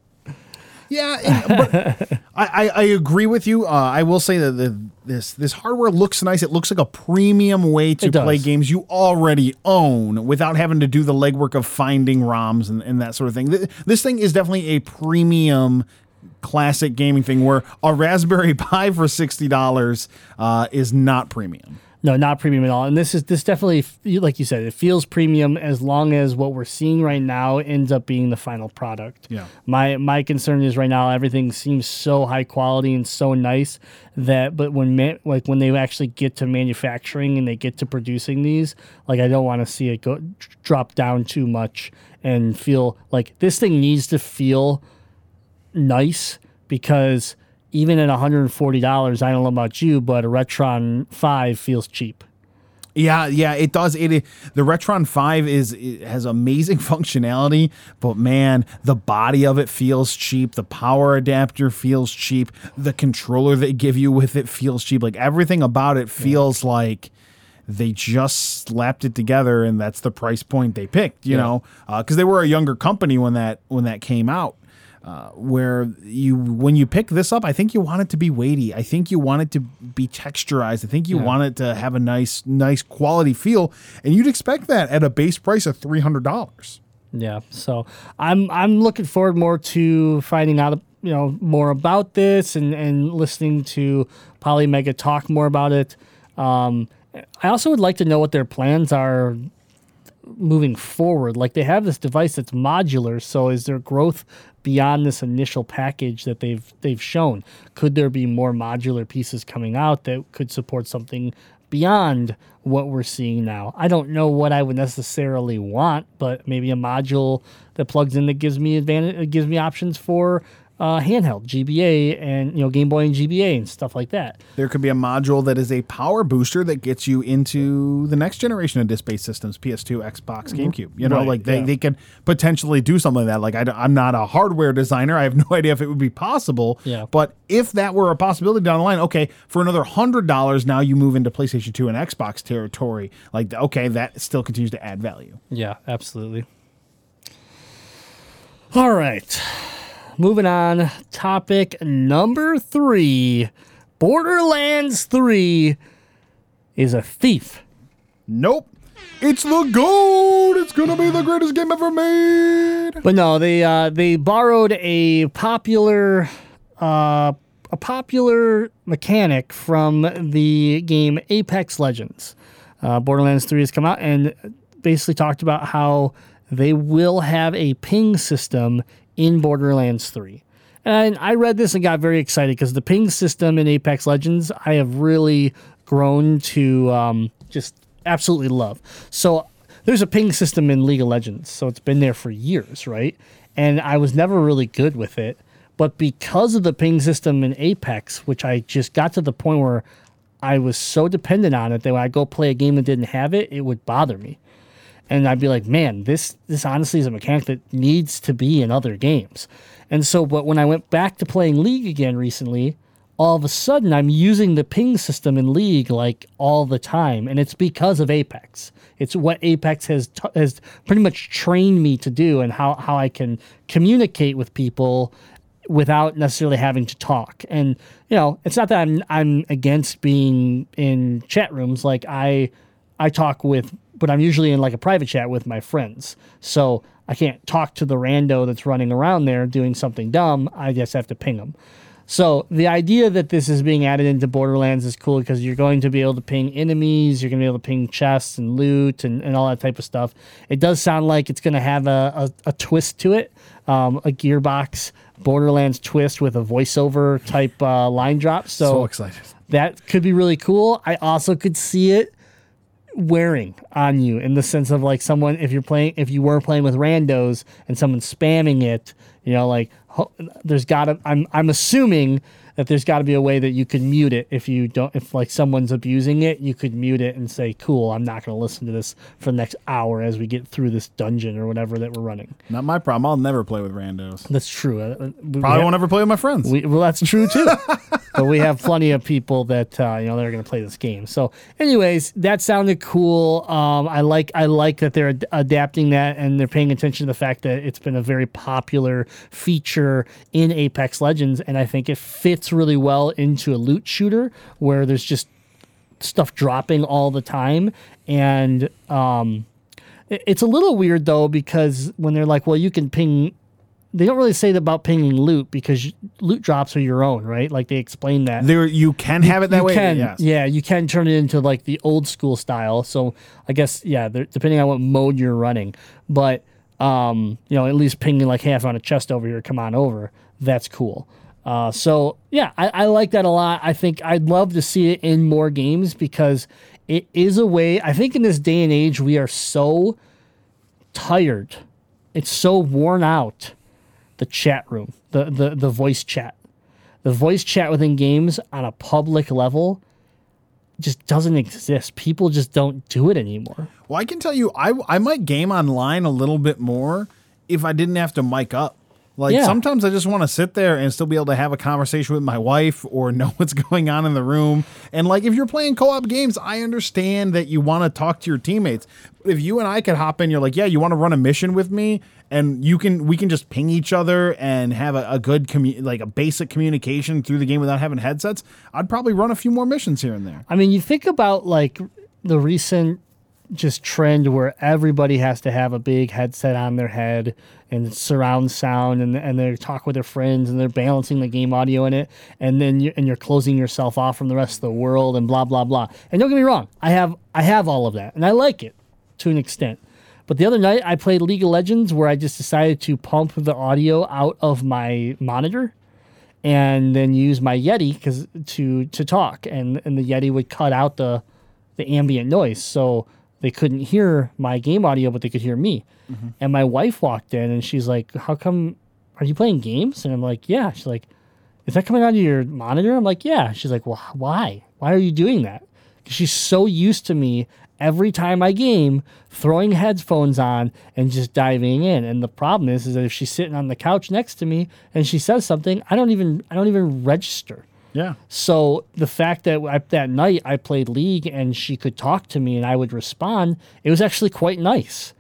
Yeah, and- but I, I, I agree with you. Uh, I will say that the, this this hardware looks nice. It looks like a premium way to play games you already own without having to do the legwork of finding ROMs and, and that sort of thing. Th- This thing is definitely a premium classic gaming thing where a Raspberry Pi for sixty dollars uh, is not premium. No, not premium at all. And this is this definitely, like you said, it feels premium as long as what we're seeing right now ends up being the final product. Yeah. My my concern is right now everything seems so high quality and so nice that, but when like when they actually get to manufacturing and they get to producing these, like I don't want to see it go drop down too much and feel like this thing needs to feel nice because even at $140, I don't know about you, but a Retron 5 feels cheap. Yeah, yeah, it does. It, it- the Retron Five is it has amazing functionality, but man, the body of it feels cheap. The power adapter feels cheap. The controller they give you with it feels cheap. Like everything about it feels like they just slapped it together, and that's the price point they picked. You Yeah. know, uh, because they were a younger company when that when that came out. Uh, where you when you pick this up, I think you want it to be weighty. I think you want it to be texturized. I think you want it to have a nice, nice quality feel, and you'd expect that at a base price of three hundred dollars. Yeah, so I'm I'm looking forward more to finding out you know more about this and and listening to Polymega talk more about it. Um, I also would like to know what their plans are moving forward. Like they have this device that's modular, so is there growth beyond this initial package that they've they've shown? Could there be more modular pieces coming out that could support something beyond what we're seeing now? I don't know what I would necessarily want, but maybe a module that plugs in that gives me advantage gives me options for uh, handheld GBA and you know Game Boy and GBA and stuff like that. There could be a module that is a power booster that gets you into the next generation of disc-based systems, PS2, Xbox, GameCube. You know, Right, like they, yeah. they could potentially do something like that. Like I, am not a hardware designer. I have no idea if it would be possible. Yeah. But if that were a possibility down the line, okay, for another hundred dollars, now you move into PlayStation 2 and Xbox territory. Like, okay, that still continues to add value. Yeah, absolutely. All right. Moving on. Topic number three Borderlands 3 is a thief. Nope. It's the gold. It's gonna be the greatest game ever made. But no, they uh, they borrowed a popular uh, a popular mechanic from the game Apex Legends. Uh, Borderlands 3 has come out and basically talked about how they will have a ping system in Borderlands 3. And I read this and got very excited because the ping system in Apex Legends I have really grown to um, just absolutely love. So there's a ping system in League of Legends, so it's been there for years, right? And I was never really good with it. But because of the ping system in Apex, which I just got to the point where I was so dependent on it that when I go play a game that didn't have it, it would bother me. And I'd be like, man, this this honestly is a mechanic that needs to be in other games. And so, but when I went back to playing League again recently, all of a sudden I'm using the ping system in League like all the time, and it's because of Apex. It's what Apex has t- has pretty much trained me to do, and how how I can communicate with people without necessarily having to talk. And you know, it's not that I'm I'm against being in chat rooms. Like I I talk with, but I'm usually in like a private chat with my friends. So I can't talk to the rando that's running around there doing something dumb. I just have to ping them. So the idea that this is being added into Borderlands is cool because you're going to be able to ping enemies, you're going to be able to ping chests and loot and, and all that type of stuff. It does sound like it's going to have a, a, a twist to it, um, a Gearbox Borderlands twist with a voiceover type uh, line drop. So, So excited. that could be really cool. I also could see it wearing on you in the sense of like someone if you're playing if you were playing with randos and someone's spamming it, you know, like there's got to I'm I'm assuming that there's got to be a way that you could mute it if you don't if like someone's abusing it, you could mute it and say, "Cool, I'm not going to listen to this for the next hour as we get through this dungeon or whatever that we're running." Not my problem. I'll never play with randos. That's true. Uh, we- Probably we- won't ever play with my friends. we, well, that's true too. but we have plenty of people that uh, you know they're going to play this game. So, anyways, that sounded cool. Um, I like I like that they're ad- adapting that and they're paying attention to the fact that it's been a very popular feature in Apex Legends, and I think it fits really well into a loot shooter where there's just stuff dropping all the time and um it's a little weird though because when they're like well you can ping they don't really say that about pinging loot because loot drops are your own right like they explain that there, you can have it that you way. can, yes. yeah, you can turn it into like the old school style. So I guess yeah, depending on what mode you're running, but um, you know, at least pinging like, half on a chest over here, come on over. That's cool. Uh, so yeah, I, I like that a lot. I think I'd love to see it in more games because it is a way. I think in this day and age, we are so tired. It's so worn out. The chat room, the the the voice chat the voice chat within games on a public level just doesn't exist. People just don't do it anymore. Well, I can tell you, I I might game online a little bit more if I didn't have to mic up. Like Yeah. sometimes I just want to sit there and still be able to have a conversation with my wife or know what's going on in the room. And like if you're playing co-op games, I understand that you want to talk to your teammates. But if you and I could hop in, you're like, yeah, you want to run a mission with me, and you can we can just ping each other and have a, a good commu- like a basic communication through the game without having headsets. I'd probably run a few more missions here and there. I mean, you think about like the recent just trend where everybody has to have a big headset on their head and surround sound and and they talk with their friends and they're balancing the game audio in it and then you and you're closing yourself off from the rest of the world and blah blah blah. And don't get me wrong, I have I have all of that and I like it to an extent. But the other night I played League of Legends where I just decided to pump the audio out of my monitor and then use my Yeti cuz to to talk and and the Yeti would cut out the the ambient noise so they couldn't hear my game audio but they could hear me. Mm-hmm. And my wife walked in and she's like, "How come are you playing games?" And I'm like, "Yeah." She's like, "Is that coming out of your monitor?" I'm like, "Yeah." She's like, "Well, why? Why are you doing that?" 'Cause she's so used to me every time I game throwing headphones on and just diving in. And the problem is, is that if she's sitting on the couch next to me and she says something, I don't even I don't even register. Yeah. So the fact that I, that night I played League and she could talk to me and I would respond, it was actually quite nice.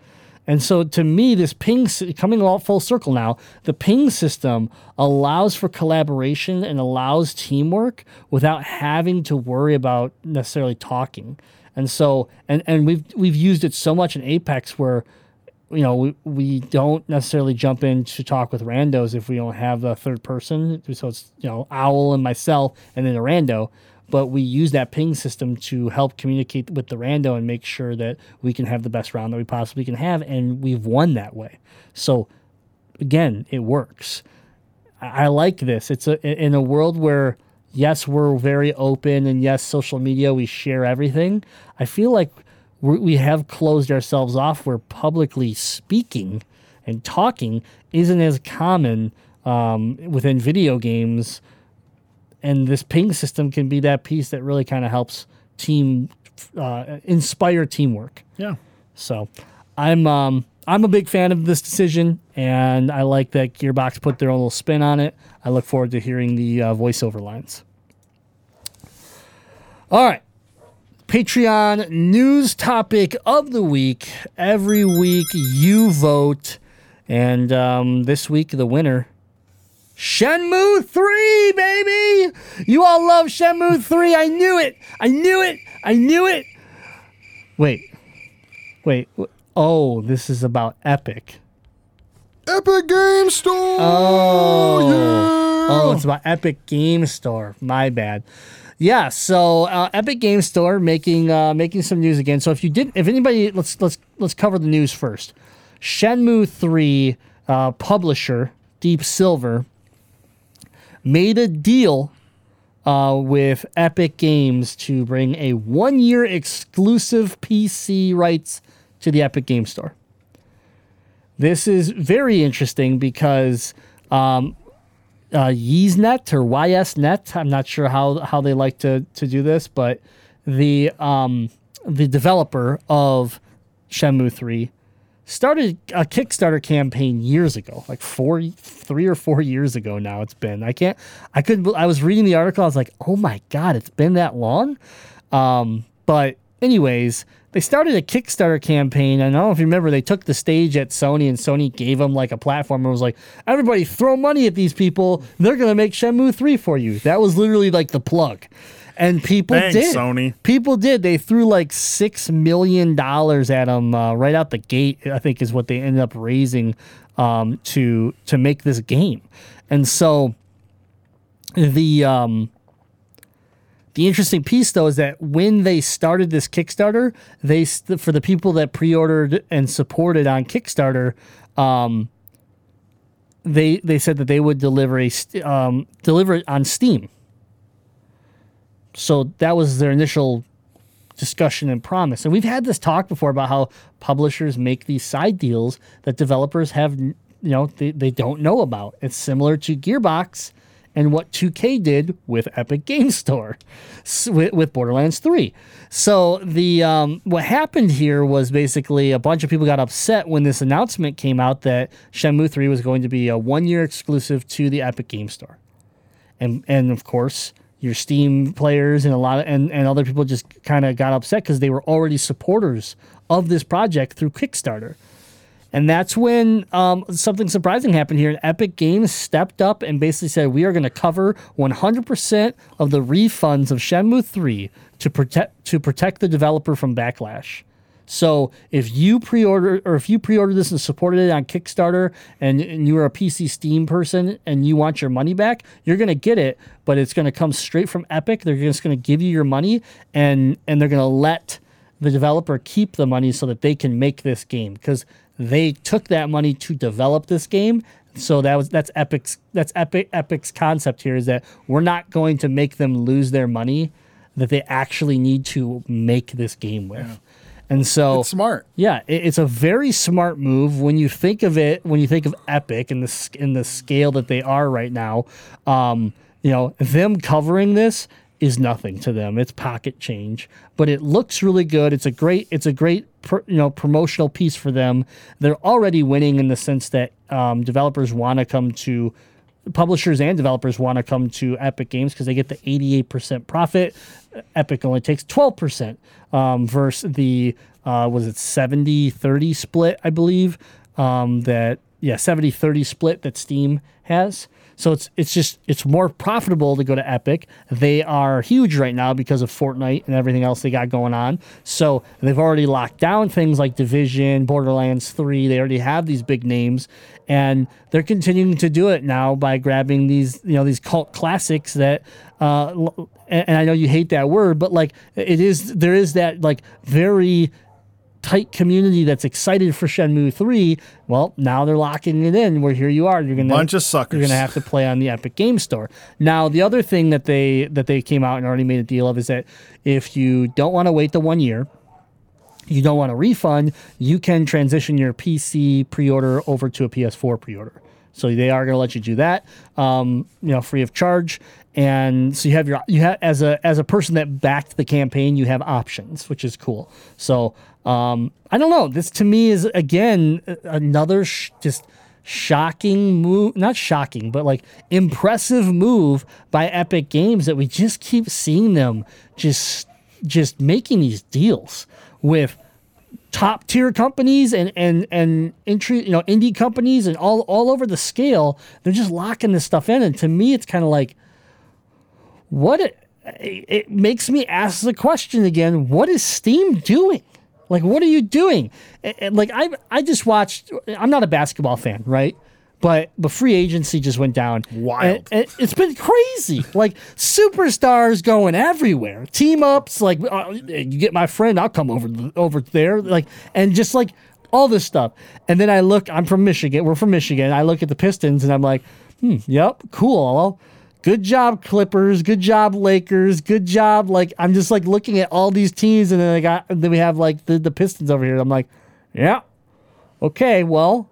And so to me, this ping coming all full circle now, the ping system allows for collaboration and allows teamwork without having to worry about necessarily talking. And so and and we've we've used it so much in Apex where you know, we, we don't necessarily jump in to talk with randos if we don't have the third person. So it's, you know, Owl and myself and then a rando. But we use that ping system to help communicate with the rando and make sure that we can have the best round that we possibly can have. And we've won that way. So again, it works. I like this. It's a, in a world where, yes, we're very open and yes, social media, we share everything. I feel like we we have closed ourselves off where publicly speaking and talking isn't as common um, within video games. And this ping system can be that piece that really kind of helps team uh, inspire teamwork. Yeah. So I'm um, I'm a big fan of this decision, and I like that Gearbox put their own little spin on it. I look forward to hearing the uh, voiceover lines. All right. Patreon news topic of the week. Every week you vote. And um, this week, the winner Shenmue 3, baby! You all love Shenmue 3. I knew it. I knew it. I knew it. Wait. Wait. Oh, this is about Epic. Epic Game Store. Oh. Yeah. Oh, it's about Epic Game Store. My bad. Yeah, so uh, Epic Game Store making uh, making some news again. So if you did, if anybody, let's let's let's cover the news first. Shenmue Three uh, publisher Deep Silver made a deal uh, with Epic Games to bring a one year exclusive PC rights to the Epic Game Store. This is very interesting because um, uh, Yeesnet or YSNet, I'm not sure how, how they like to, to do this, but the um, the developer of Shenmue 3 started a Kickstarter campaign years ago, like four, three or four years ago now. It's been. I can't. I couldn't. I was reading the article. I was like, oh my god, it's been that long. Um, but anyways, they started a Kickstarter campaign. I don't know if you remember, they took the stage at Sony, and Sony gave them like a platform and was like, everybody throw money at these people. They're gonna make Shenmue three for you. That was literally like the plug. And people Thanks, did. Sony. People did. They threw like six million dollars at them uh, right out the gate. I think is what they ended up raising um, to to make this game. And so the um, the interesting piece though is that when they started this Kickstarter, they for the people that pre-ordered and supported on Kickstarter, um, they they said that they would deliver a um, deliver it on Steam. So that was their initial discussion and promise. And we've had this talk before about how publishers make these side deals that developers have, you know, they, they don't know about. It's similar to Gearbox and what 2K did with Epic Game Store with, with Borderlands 3. So the um, what happened here was basically a bunch of people got upset when this announcement came out that Shenmue 3 was going to be a one year exclusive to the Epic Game Store and and of course your Steam players and a lot of and, and other people just kind of got upset because they were already supporters of this project through Kickstarter. And that's when um, something surprising happened here. Epic Games stepped up and basically said, "We are going to cover 100% of the refunds of Shenmue 3 to protect to protect the developer from backlash." So if you pre-order or if you pre-order this and supported it on Kickstarter and, and you're a PC Steam person and you want your money back, you're gonna get it, but it's gonna come straight from Epic. They're just gonna give you your money and and they're gonna let the developer keep the money so that they can make this game because they took that money to develop this game. So that was that's Epic's that's Epic Epic's concept here is that we're not going to make them lose their money that they actually need to make this game with. And so It's smart. yeah, it, it's a very smart move when you think of it. When you think of Epic and the in the scale that they are right now, um, you know them covering this is nothing to them. It's pocket change, but it looks really good. It's a great. It's a great. Pr- you know, promotional piece for them. They're already winning in the sense that um, developers want to come to publishers and developers want to come to Epic Games because they get the 88% profit. Epic only takes 12% um, versus the, uh, was it 70 30 split, I believe, um, that, yeah, 70 30 split that Steam has. So it's it's just it's more profitable to go to Epic. They are huge right now because of Fortnite and everything else they got going on. So they've already locked down things like Division, Borderlands 3. They already have these big names and they're continuing to do it now by grabbing these you know these cult classics that uh and, and I know you hate that word but like it is there is that like very tight community that's excited for Shenmue 3, well, now they're locking it in where here you are. You're gonna Bunch of suckers. You're gonna have to play on the Epic Game Store. Now, the other thing that they that they came out and already made a deal of is that if you don't want to wait the one year, you don't want a refund, you can transition your PC pre-order over to a PS4 pre-order. So they are going to let you do that, um, you know, free of charge. And so you have your you have as a as a person that backed the campaign, you have options, which is cool. So um, I don't know. This to me is again another sh- just shocking move not shocking but like impressive move by epic games that we just keep seeing them just just making these deals with top tier companies and and and entry you know indie companies and all all over the scale. They're just locking this stuff in. And to me it's kind of like what it, it makes me ask the question again what is steam doing like what are you doing? A- and, like i i just watched i'm not a basketball fan right? But but free agency just went down. Wild. And- and it's been crazy. Like superstars going everywhere. Team ups like uh, you get my friend i'll come over over there. Like and just like all this stuff. And then i look i'm from michigan we're from michigan. I look at the pistons and i'm like hmm yep cool good job clippers. Good job lakers. Good job. Like i'm just like looking at all these teams and then i got and then we have like the, the pistons over here. I'm like yeah. Okay well.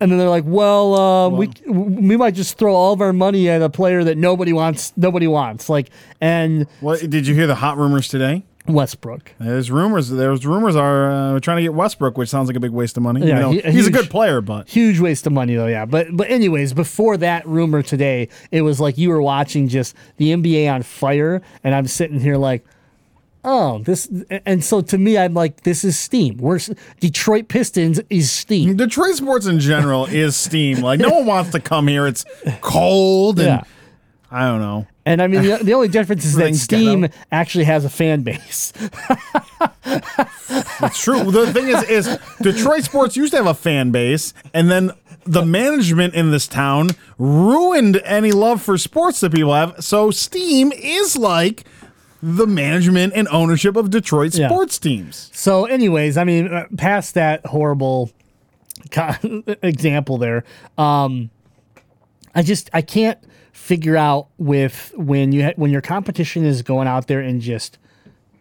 And then they're like well um, we we might just throw all of our money at a player that nobody wants nobody wants. Like and What did you hear the hot rumors today? Westbrook There's rumors. There's rumors are uh, trying to get Westbrook, which sounds like a big waste of money. Yeah, you know, he- he's a good player, but huge waste of money though yeah but but anyways before that rumor today it was like you were watching just the nba on fire and i'm sitting here like oh this and so to me i'm like this is steam we're detroit pistons is steam Detroit sports in general is steam. Like no one wants to come here. It's cold and Yeah. I don't know. and i mean the, the only difference is that Everything's steam ghetto. actually has a fan base It's true. the thing is, is Detroit sports used to have a fan base, and then the management in this town ruined any love for sports that people have. So Steam is like the management and ownership of Detroit Yeah. sports teams. So, anyways, I mean, uh, past that horrible co- example there, um, I just I can't figure out with when you ha- when your competition is going out there and just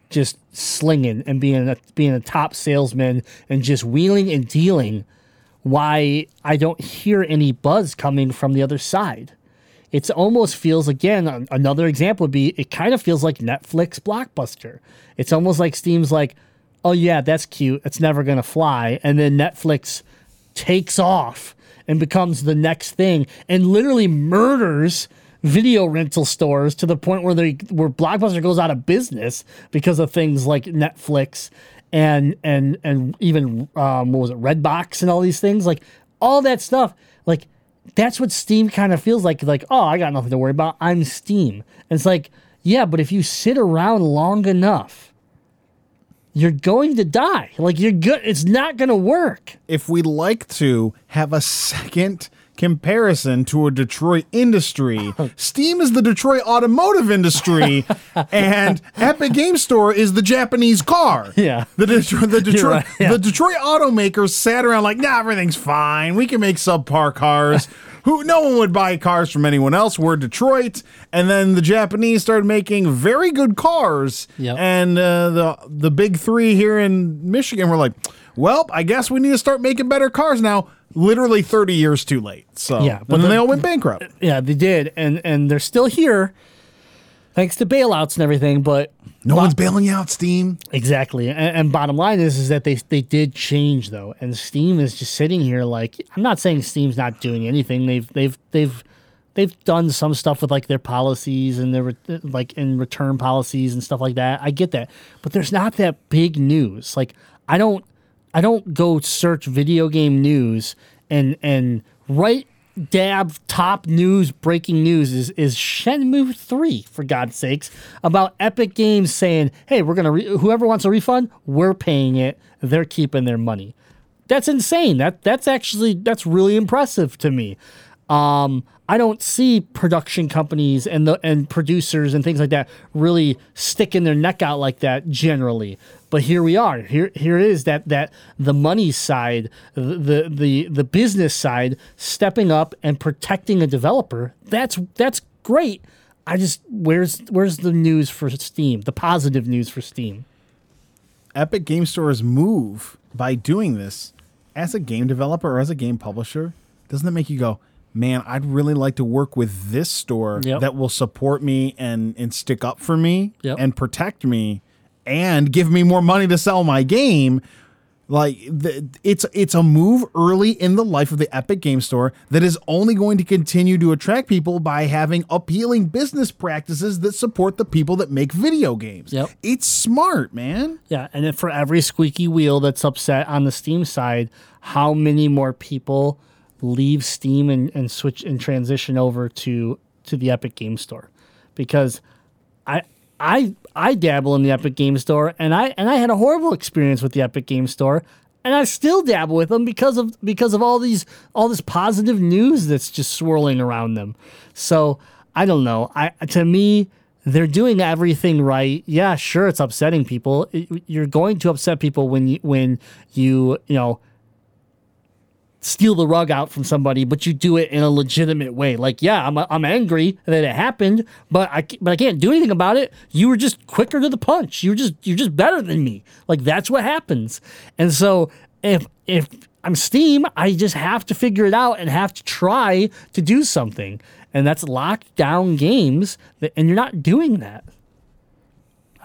just slinging and being a being a top salesman and just wheeling and dealing, why I don't hear any buzz coming from the other side. It almost feels again another example would be it kind of feels like Netflix blockbuster. It's almost like Steam's like, oh yeah, that's cute. It's never gonna fly, and then Netflix takes off and becomes the next thing and literally murders video rental stores to the point where they where Blockbuster goes out of business because of things like Netflix and and and even um, what was it Redbox and all these things like all that stuff. Like that's what Steam kind of feels like like oh I got nothing to worry about I'm Steam. And it's like yeah but if you sit around long enough you're going to die like you're good it's not going to work if we'd like to have a second comparison to a Detroit industry, Steam is the Detroit automotive industry, and Epic Game Store is the Japanese car. Yeah. the Detroit, the Detroit, right, yeah. the Detroit automakers sat around like, nah, everything's fine. We can make subpar cars. Who no one would buy cars from anyone else. We're Detroit, and then the Japanese started making very good cars, Yep. and uh, the the big three here in Michigan were like, well, I guess we need to start making better cars now. Literally 30 years too late. So, Yeah, but then the- they all went bankrupt. Yeah, they did, and and they're still here, thanks to bailouts and everything. But No one's bailing you out, Steam. exactly, and, and bottom line is is that they they did change though, and Steam is just sitting here like I'm not saying Steam's not doing anything. They've they've they've they've done some stuff with like their policies and their like in return policies and stuff like that. I get that, but there's not that big news. Like I don't I don't go search video game news and and right dab top news breaking news is is Shenmue 3 for God's sakes about Epic Games saying, "Hey, we're going to re- whoever wants a refund, we're paying it. They're keeping their money." That's insane. That that's actually that's really impressive to me. Um, I don't see production companies and the and producers and things like that really sticking their neck out like that generally. But here we are. Here here is that that the money side, the the the business side stepping up and protecting a developer. That's that's great. I just where's where's the news for Steam? The positive news for Steam. Epic Game Store's move by doing this as a game developer or as a game publisher, doesn't that make you go, man, I'd really like to work with this store Yep. that will support me and, and stick up for me Yep. and protect me and give me more money to sell my game. Like the, it's it's a move early in the life of the Epic Game Store that is only going to continue to attract people by having appealing business practices that support the people that make video games. Yep. It's smart, man. Yeah, and then for every squeaky wheel that's upset on the Steam side, how many more people leave Steam and, and switch and transition over to to the Epic Game Store? Because I I I dabble in the Epic Game Store and I and I had a horrible experience with the Epic Game Store and I still dabble with them because of because of all these all this positive news that's just swirling around them. So I don't know. I to me they're doing everything right. Yeah, sure, it's upsetting people. It- you're going to upset people when you when you you know steal the rug out from somebody, but you do it in a legitimate way. Like, yeah, I'm, I'm angry that it happened, but I but I can't do anything about it. You were just quicker to the punch. You were just you're just better than me. Like that's what happens. And so if if I'm Steam, I just have to figure it out and have to try to do something. And that's locked down games, that, and you're not doing that.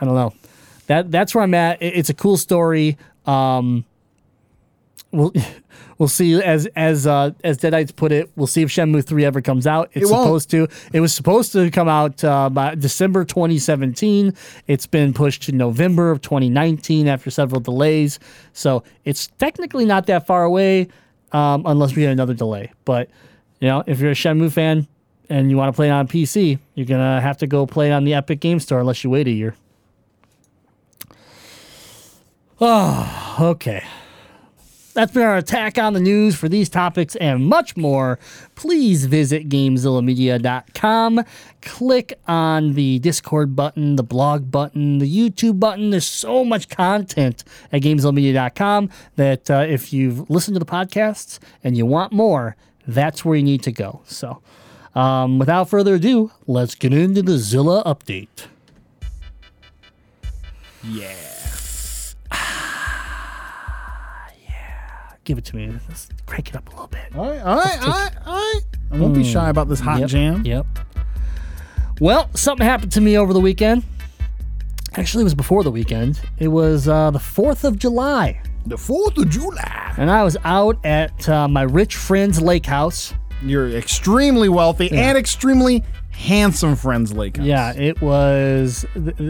I don't know. That that's where I'm at. It- It's a cool story. Um, we'll we'll see as as uh, as Deadites put it. We'll see if Shenmue three ever comes out. It's It supposed to. It was supposed to come out uh, by December 2017. It's been pushed to November of 2019 after several delays. So it's technically not that far away, um, unless we get another delay. But you know, if you're a Shenmue fan and you want to play it on PC, you're gonna have to go play it on the Epic Game Store unless you wait a year. Oh, okay. That's been our attack on the news for these topics and much more. Please visit GameZillaMedia.com. Click on the Discord button, the blog button, the YouTube button. There's so much content at GameZillaMedia.com that uh, if you've listened to the podcasts and you want more, that's where you need to go. So, um, without further ado, let's get into the Zilla update. Yeah. Give it to me. Let's crank it up a little bit. All right, all right, all right, all right. I'm Won't be shy about this hot Yep, jam. Yep. Well, something happened to me over the weekend. Actually, it was before the weekend. It was uh, the 4th of July. The 4th of July. And I was out at uh, my rich friend's lake house. You're extremely wealthy and extremely handsome friends, Lake. House. Yeah, it was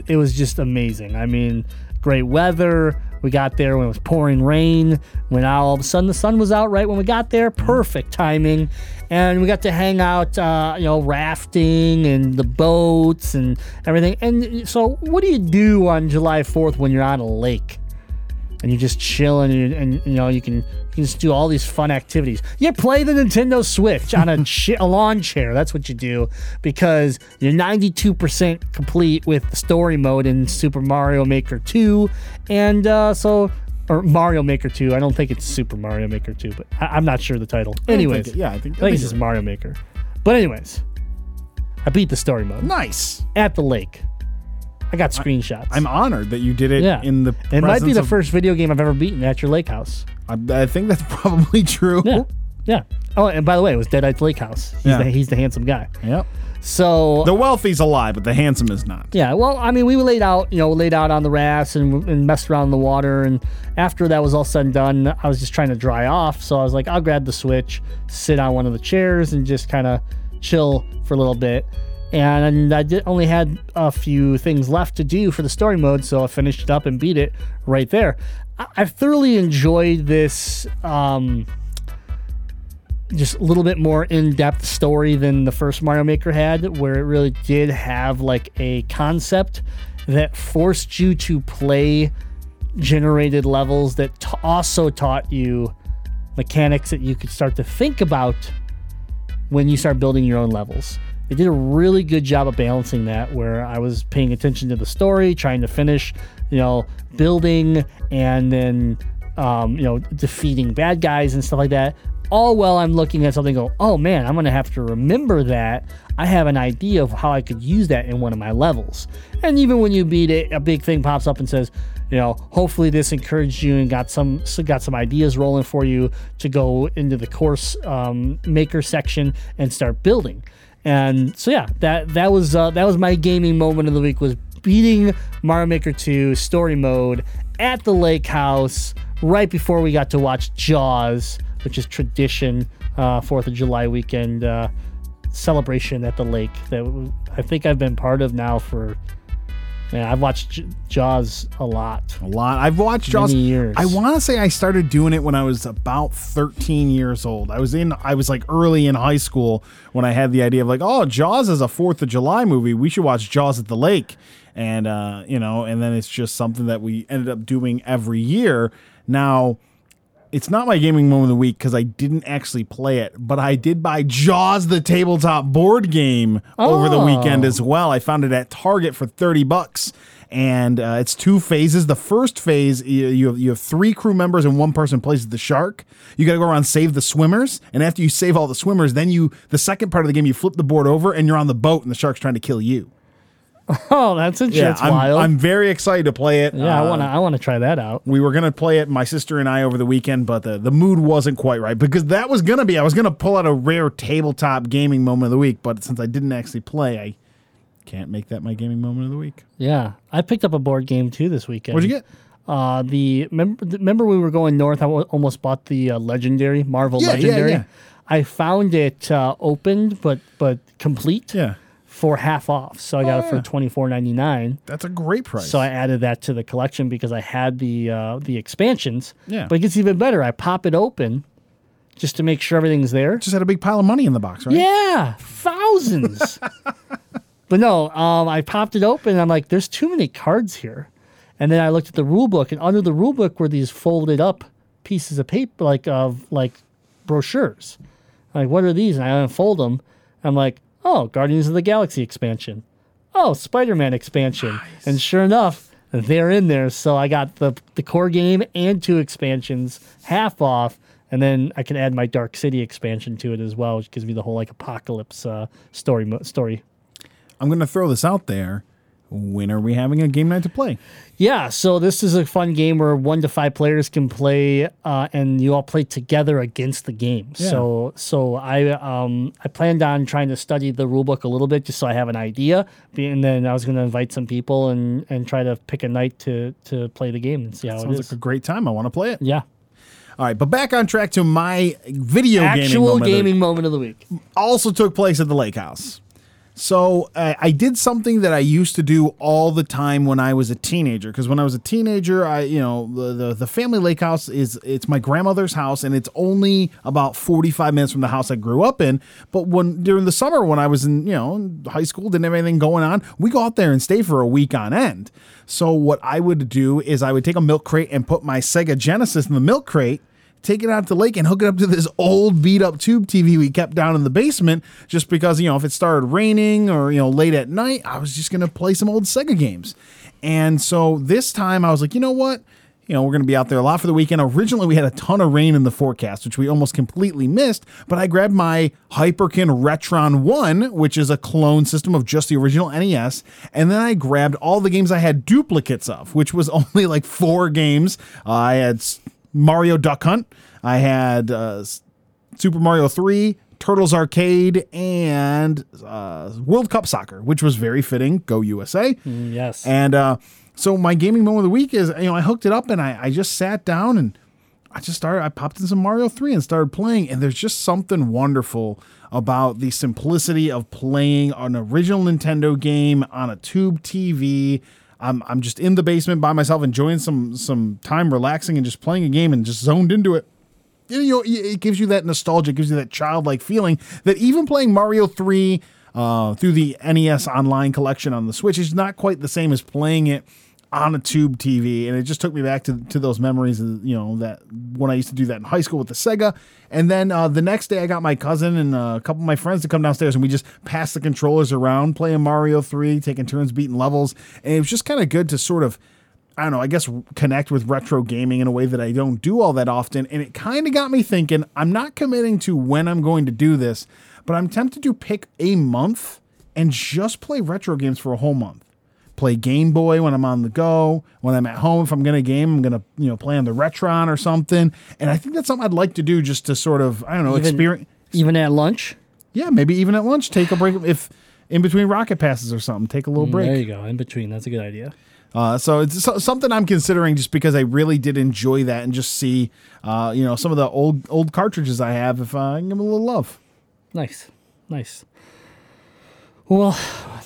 it was just amazing. I mean, great weather. We got there when it was pouring rain. When all of a sudden the sun was out right when we got there, perfect timing. And we got to hang out, uh, you know, rafting and the boats and everything. And so, what do you do on July Fourth when you're on a lake? and you're just chilling and, and you know you can you can just do all these fun activities. You play the Nintendo Switch on a, ch- a lawn chair. That's what you do because you're 92% complete with the story mode in Super Mario Maker 2, and uh, so or Mario Maker 2. I don't think it's Super Mario Maker 2, but I, I'm not sure the title. Anyways, it- yeah, I think- I I think it's just Mario Maker. But anyways, I beat the story mode Nice. at the lake. I got screenshots. I'm honored that you did it yeah. in the. It might be the of- first video game I've ever beaten at your lake house. I, I think that's probably true. Yeah. Yeah. Oh, and by the way, it was Deadeye's Lake House. He's, Yeah. the, he's the handsome guy. Yep. So, The wealthy's alive, but the handsome is not. yeah, well, I mean, we laid out, you know, laid out on the rafts and, and messed around in the water. And after that was all said and done, I was just trying to dry off. So I was like, I'll grab the Switch, sit on one of the chairs, and just kind of chill for a little bit. And I did only had a few things left to do for the story mode, so I finished it up and beat it right there. I, I thoroughly enjoyed this. Um, just a little bit more in-depth story than the first Mario Maker had, where it really did have like a concept that forced you to play generated levels that t- also taught you mechanics that you could start to think about when you start building your own levels. They did a really good job of balancing that where I was paying attention to the story, trying to finish, you know, building and then um, you know, defeating bad guys and stuff like that. All while I'm looking at something go, oh man, I'm gonna have to remember that. I have an idea of how I could use that in one of my levels. And even when you beat it, a big thing pops up and says, you know, hopefully this encouraged you and got some got some ideas rolling for you to go into the course um, maker section and start building. And so yeah, that that was uh, that was my gaming moment of the week was beating Mario Maker 2 story mode at the lake house right before we got to watch Jaws, which is tradition uh, Fourth of July weekend uh, celebration at the lake that I think I've been part of now for. Man, I've watched J- Jaws a lot. A lot. I've watched Jaws. Many years. I want to say I started doing it when I was about 13 years old. I was in. I was like early in high school when I had the idea of like, oh, Jaws is a Fourth of July movie. We should watch Jaws at the lake, and uh, you know, and then it's just something that we ended up doing every year. Now. It's not my gaming moment of the week because I didn't actually play it, but I did buy Jaws the tabletop board game over the Oh. weekend as well. I found it at Target for 30 bucks. And uh, it's two phases. The first phase, you, you, have, you have three crew members and one person plays the shark. You got to go around and save the swimmers. And after you save all the swimmers, then you, the second part of the game, you flip the board over and you're on the boat and the shark's trying to kill you. Oh, that's interesting. that's I'm, wild. I'm very excited to play it. yeah, I Uh, wanna I wanna try that out. we were gonna play it, my sister and I, over the weekend, but the, the mood wasn't quite right because that was gonna be. I was gonna pull out a rare tabletop gaming moment of the week, but since I didn't actually play, I can't make that my gaming moment of the week. Yeah, I picked up a board game too this weekend. What'd you get? Uh, the remember, remember we were going north. I almost bought the uh, legendary Marvel Yeah, yeah, Legendary. yeah. I found it uh, opened but but complete Yeah, for half off. So I got Oh, it for yeah. twenty four ninety nine. that's a great price. So I added that to the collection because I had the uh, the expansions. Yeah. But it gets even better. I pop it open just to make sure everything's there. just had a big pile of money in the box, right? Yeah, thousands. but no, um, I popped it open. And I'm like, there's too many cards here. And then I looked at the rule book, and under the rule book were these folded up pieces of paper, like of like brochures. I'm like, what are these? And I unfold them. I'm like, oh, Guardians of the Galaxy expansion. Oh, Spider-Man expansion. And sure enough, they're in there. So I got the the core game and two expansions half off. And then I can add my Dark City expansion to it as well, which gives me the whole like apocalypse uh, story mo- story. I'm gonna throw this out there. When are we having a game night to play? Yeah, so this is a fun game where one to five players can play, uh, and you all play together against the game. So, so I um, I planned on trying to study the rulebook a little bit just so I have an idea, and then I was going to invite some people and and try to pick a night to to play the game and see how it Sounds is. like a great time. I want to play it. yeah, All right, but back on track to my video gaming actual moment of the- gaming moment of the week. also took place at the lake house. So uh, I did something that I used to do all the time when I was a teenager. Because when I was a teenager, I you know the, the the family lake house is it's my grandmother's house, and it's only about forty five minutes from the house I grew up in. But when during the summer when I was in you know high school, didn't have anything going on, we go out there and stay for a week on end. So what I would do is I would take a milk crate and put my Sega Genesis in the milk crate take it out to the lake and hook it up to this old beat up tube TV we kept down in the basement just because, you know, if it started raining or, you know, late at night, I was just going to play some old Sega games. And so this time I was like, you know what? You know, we're going to be out there a lot for the weekend. Originally, we had a ton of rain in the forecast, which we almost completely missed. But I grabbed my Hyperkin Retron 1, which is a clone system of just the original NES. And then I grabbed all the games I had duplicates of, which was only like four games. Uh, I had Mario Duck Hunt. I had uh, Super Mario 3, Turtles Arcade, and uh, World Cup Soccer, which was very fitting. Go USA. Yes, And uh, so my gaming moment of the week is, you know, I hooked it up and I, I just sat down and I just started, I popped in some Mario 3 and started playing. And there's just something wonderful about the simplicity of playing an original Nintendo game on a tube TV. I'm, I'm just in the basement by myself, enjoying some some time relaxing and just playing a game and just zoned into it. You know, it gives you that nostalgia, it gives you that childlike feeling that even playing Mario 3 uh, through the NES Online collection on the Switch is not quite the same as playing it on a tube TV. And it just took me back to, to those memories of, you know, that when I used to do that in high school with the Sega. And then uh, the next day, I got my cousin and uh, a couple of my friends to come downstairs and we just passed the controllers around playing Mario 3, taking turns beating levels. And it was just kind of good to sort of. I don't know, I guess connect with retro gaming in a way that I don't do all that often. And it kind of got me thinking I'm not committing to when I'm going to do this, but I'm tempted to pick a month and just play retro games for a whole month. Play Game Boy when I'm on the go. When I'm at home, if I'm going to game, I'm going to, you know, play on the Retron or something. And I think that's something I'd like to do just to sort of, I don't know, Even- experience. even at lunch. Yeah, maybe even at lunch, take a break. If in between rocket passes or something, take a little break. There you go. In between, that's a good idea. Uh, so it's so, something I'm considering just because I really did enjoy that and just see, uh, you know, some of the old old cartridges I have. If I can give them a little love. Nice, nice. Well,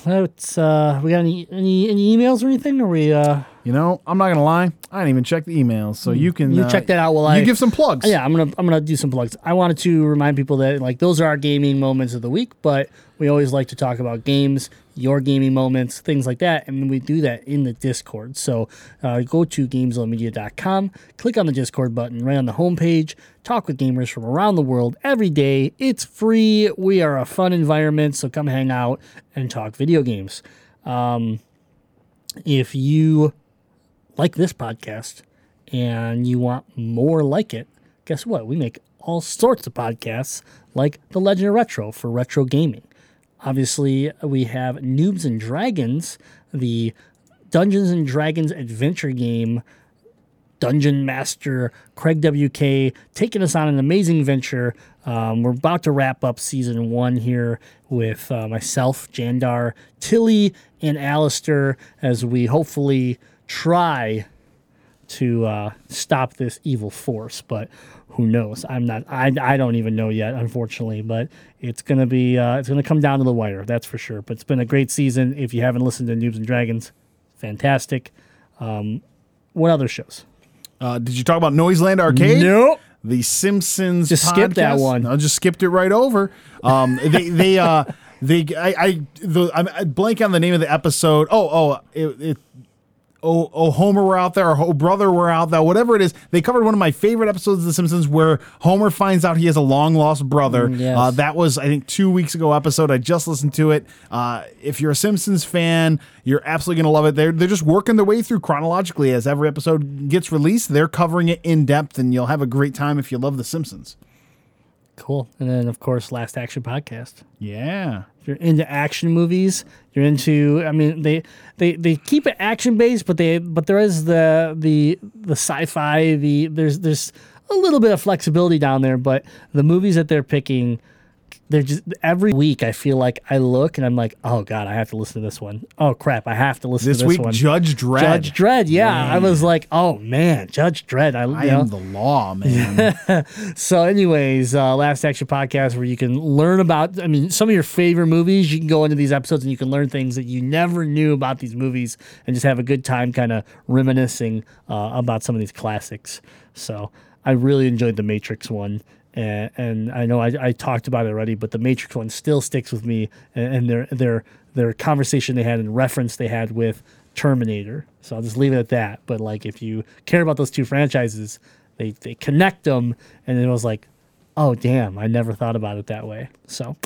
that's uh, we got any any any emails or anything? Or we uh, You know, I'm not gonna lie, I didn't even check the emails, so you can you uh, check that out while you I give some plugs. Yeah, I'm gonna I'm gonna do some plugs. I wanted to remind people that like those are our gaming moments of the week, but we always like to talk about games, your gaming moments, things like that, and we do that in the Discord. So uh, go to gamezillamedia.com, click on the Discord button right on the homepage. Talk with gamers from around the world every day. It's free. We are a fun environment, so come hang out and talk video games. Um, if you like this podcast and you want more like it, guess what? We make all sorts of podcasts like The Legend of Retro for retro gaming. Obviously, we have Noobs and Dragons, the Dungeons and Dragons adventure game. Dungeon Master Craig WK taking us on an amazing venture. Um, we're about to wrap up season one here with uh, myself, Jandar, Tilly, and Alistair as we hopefully try to uh, stop this evil force. But who knows? I'm not. I, I don't even know yet, unfortunately. But it's gonna be. Uh, it's gonna come down to the wire. That's for sure. But it's been a great season. If you haven't listened to Noobs and Dragons, fantastic. Um, what other shows? Uh, did you talk about Noiseland Arcade? Nope. The Simpsons. Just skip that one. I just skipped it right over. Um, they they uh they I I the I'm, I blank on the name of the episode. Oh oh it. it Oh, oh, Homer were out there, or oh, brother were out there, whatever it is. They covered one of my favorite episodes of The Simpsons where Homer finds out he has a long lost brother. Mm, yes. Uh, that was, I think, two weeks ago episode. I just listened to it. Uh, if you're a Simpsons fan, you're absolutely going to love it. They're, they're just working their way through chronologically as every episode gets released. They're covering it in depth, and you'll have a great time if you love The Simpsons. Cool. And then, of course, Last Action Podcast. Yeah. You're into action movies, you're into. I mean, they they they keep it action based, but they but there is the the the sci-fi. The there's there's a little bit of flexibility down there, but the movies that they're picking. They're just every week. I feel like I look and I'm like, oh god, I have to listen to this one. Oh crap, I have to listen This to this week, one. Judge Dredd. Judge Dredd, yeah. I was like, oh man, Judge Dredd. I, I am the law, man. So, anyways, uh, Last Action Podcast, where you can learn about, I mean, some of your favorite movies. You can go into these episodes and you can learn things that you never knew about these movies and just have a good time kind of reminiscing uh, about some of these classics. So, I really enjoyed the Matrix one. And, and I know I, I talked about it already, but the Matrix one still sticks with me. And, and their their their conversation they had and reference they had with Terminator. So I'll just leave it at that. But like, if you care about those two franchises, they they connect them, and it was like, oh damn, I never thought about it that way. So,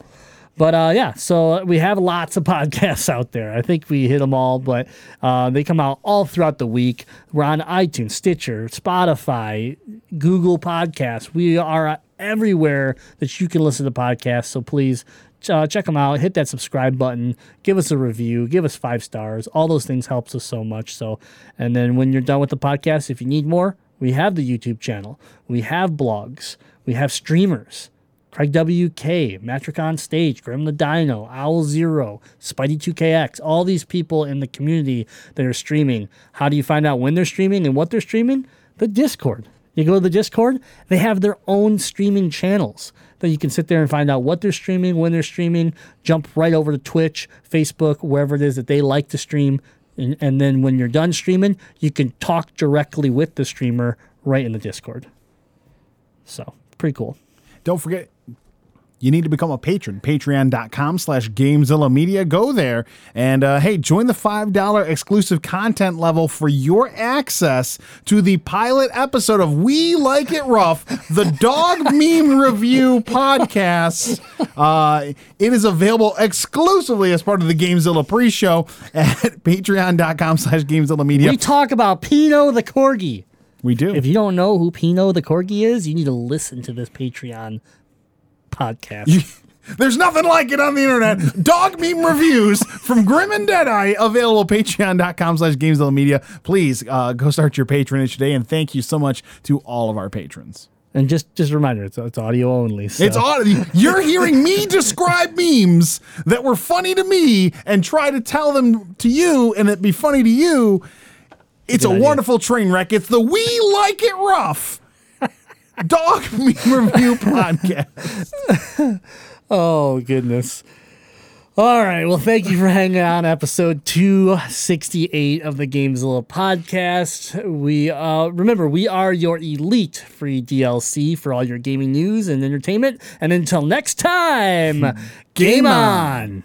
but uh, yeah, so we have lots of podcasts out there. I think we hit them all, but uh, they come out all throughout the week. We're on iTunes, Stitcher, Spotify, Google Podcasts. We are everywhere that you can listen to podcasts. So please uh, check them out. Hit that subscribe button. Give us a review. Give us five stars. All those things helps us so much. So, and then when you're done with the podcast, if you need more, we have the YouTube channel. We have blogs. We have streamers. Craig WK, Matricon Stage, Grim the Dino, Owl Zero, Spidey 2KX, all these people in the community that are streaming. How do you find out when they're streaming and what they're streaming? The Discord. You go to the Discord, they have their own streaming channels that you can sit there and find out what they're streaming, when they're streaming, jump right over to Twitch, Facebook, wherever it is that they like to stream. And, and then when you're done streaming, you can talk directly with the streamer right in the Discord. So, pretty cool. Don't forget, you need to become a patron. Patreon.com slash Gamezilla Media. Go there and, uh, hey, join the $5 exclusive content level for your access to the pilot episode of We Like It Rough, the dog meme review podcast. Uh, it is available exclusively as part of the Gamezilla pre show at patreon.com slash Gamezilla Media. We talk about Pino the Corgi. We do. If you don't know who Pino the Corgi is, you need to listen to this Patreon podcast. There's nothing like it on the internet. Dog meme reviews from Grim and Deadeye available at patreon.com slash gamezilla media. Please uh, go start your patronage today and thank you so much to all of our patrons. and just just a reminder, it's, it's audio only. So. It's odd. You're hearing me describe memes that were funny to me and try to tell them to you and it be funny to you. It's a idea. wonderful train wreck. It's the We Like It Rough dog meme review podcast. Oh goodness. All right. Well, thank you for hanging on episode 268 of the Gamezilla podcast. We uh remember we are your elite free DLC for all your gaming news and entertainment. And until next time, game, Game on. on.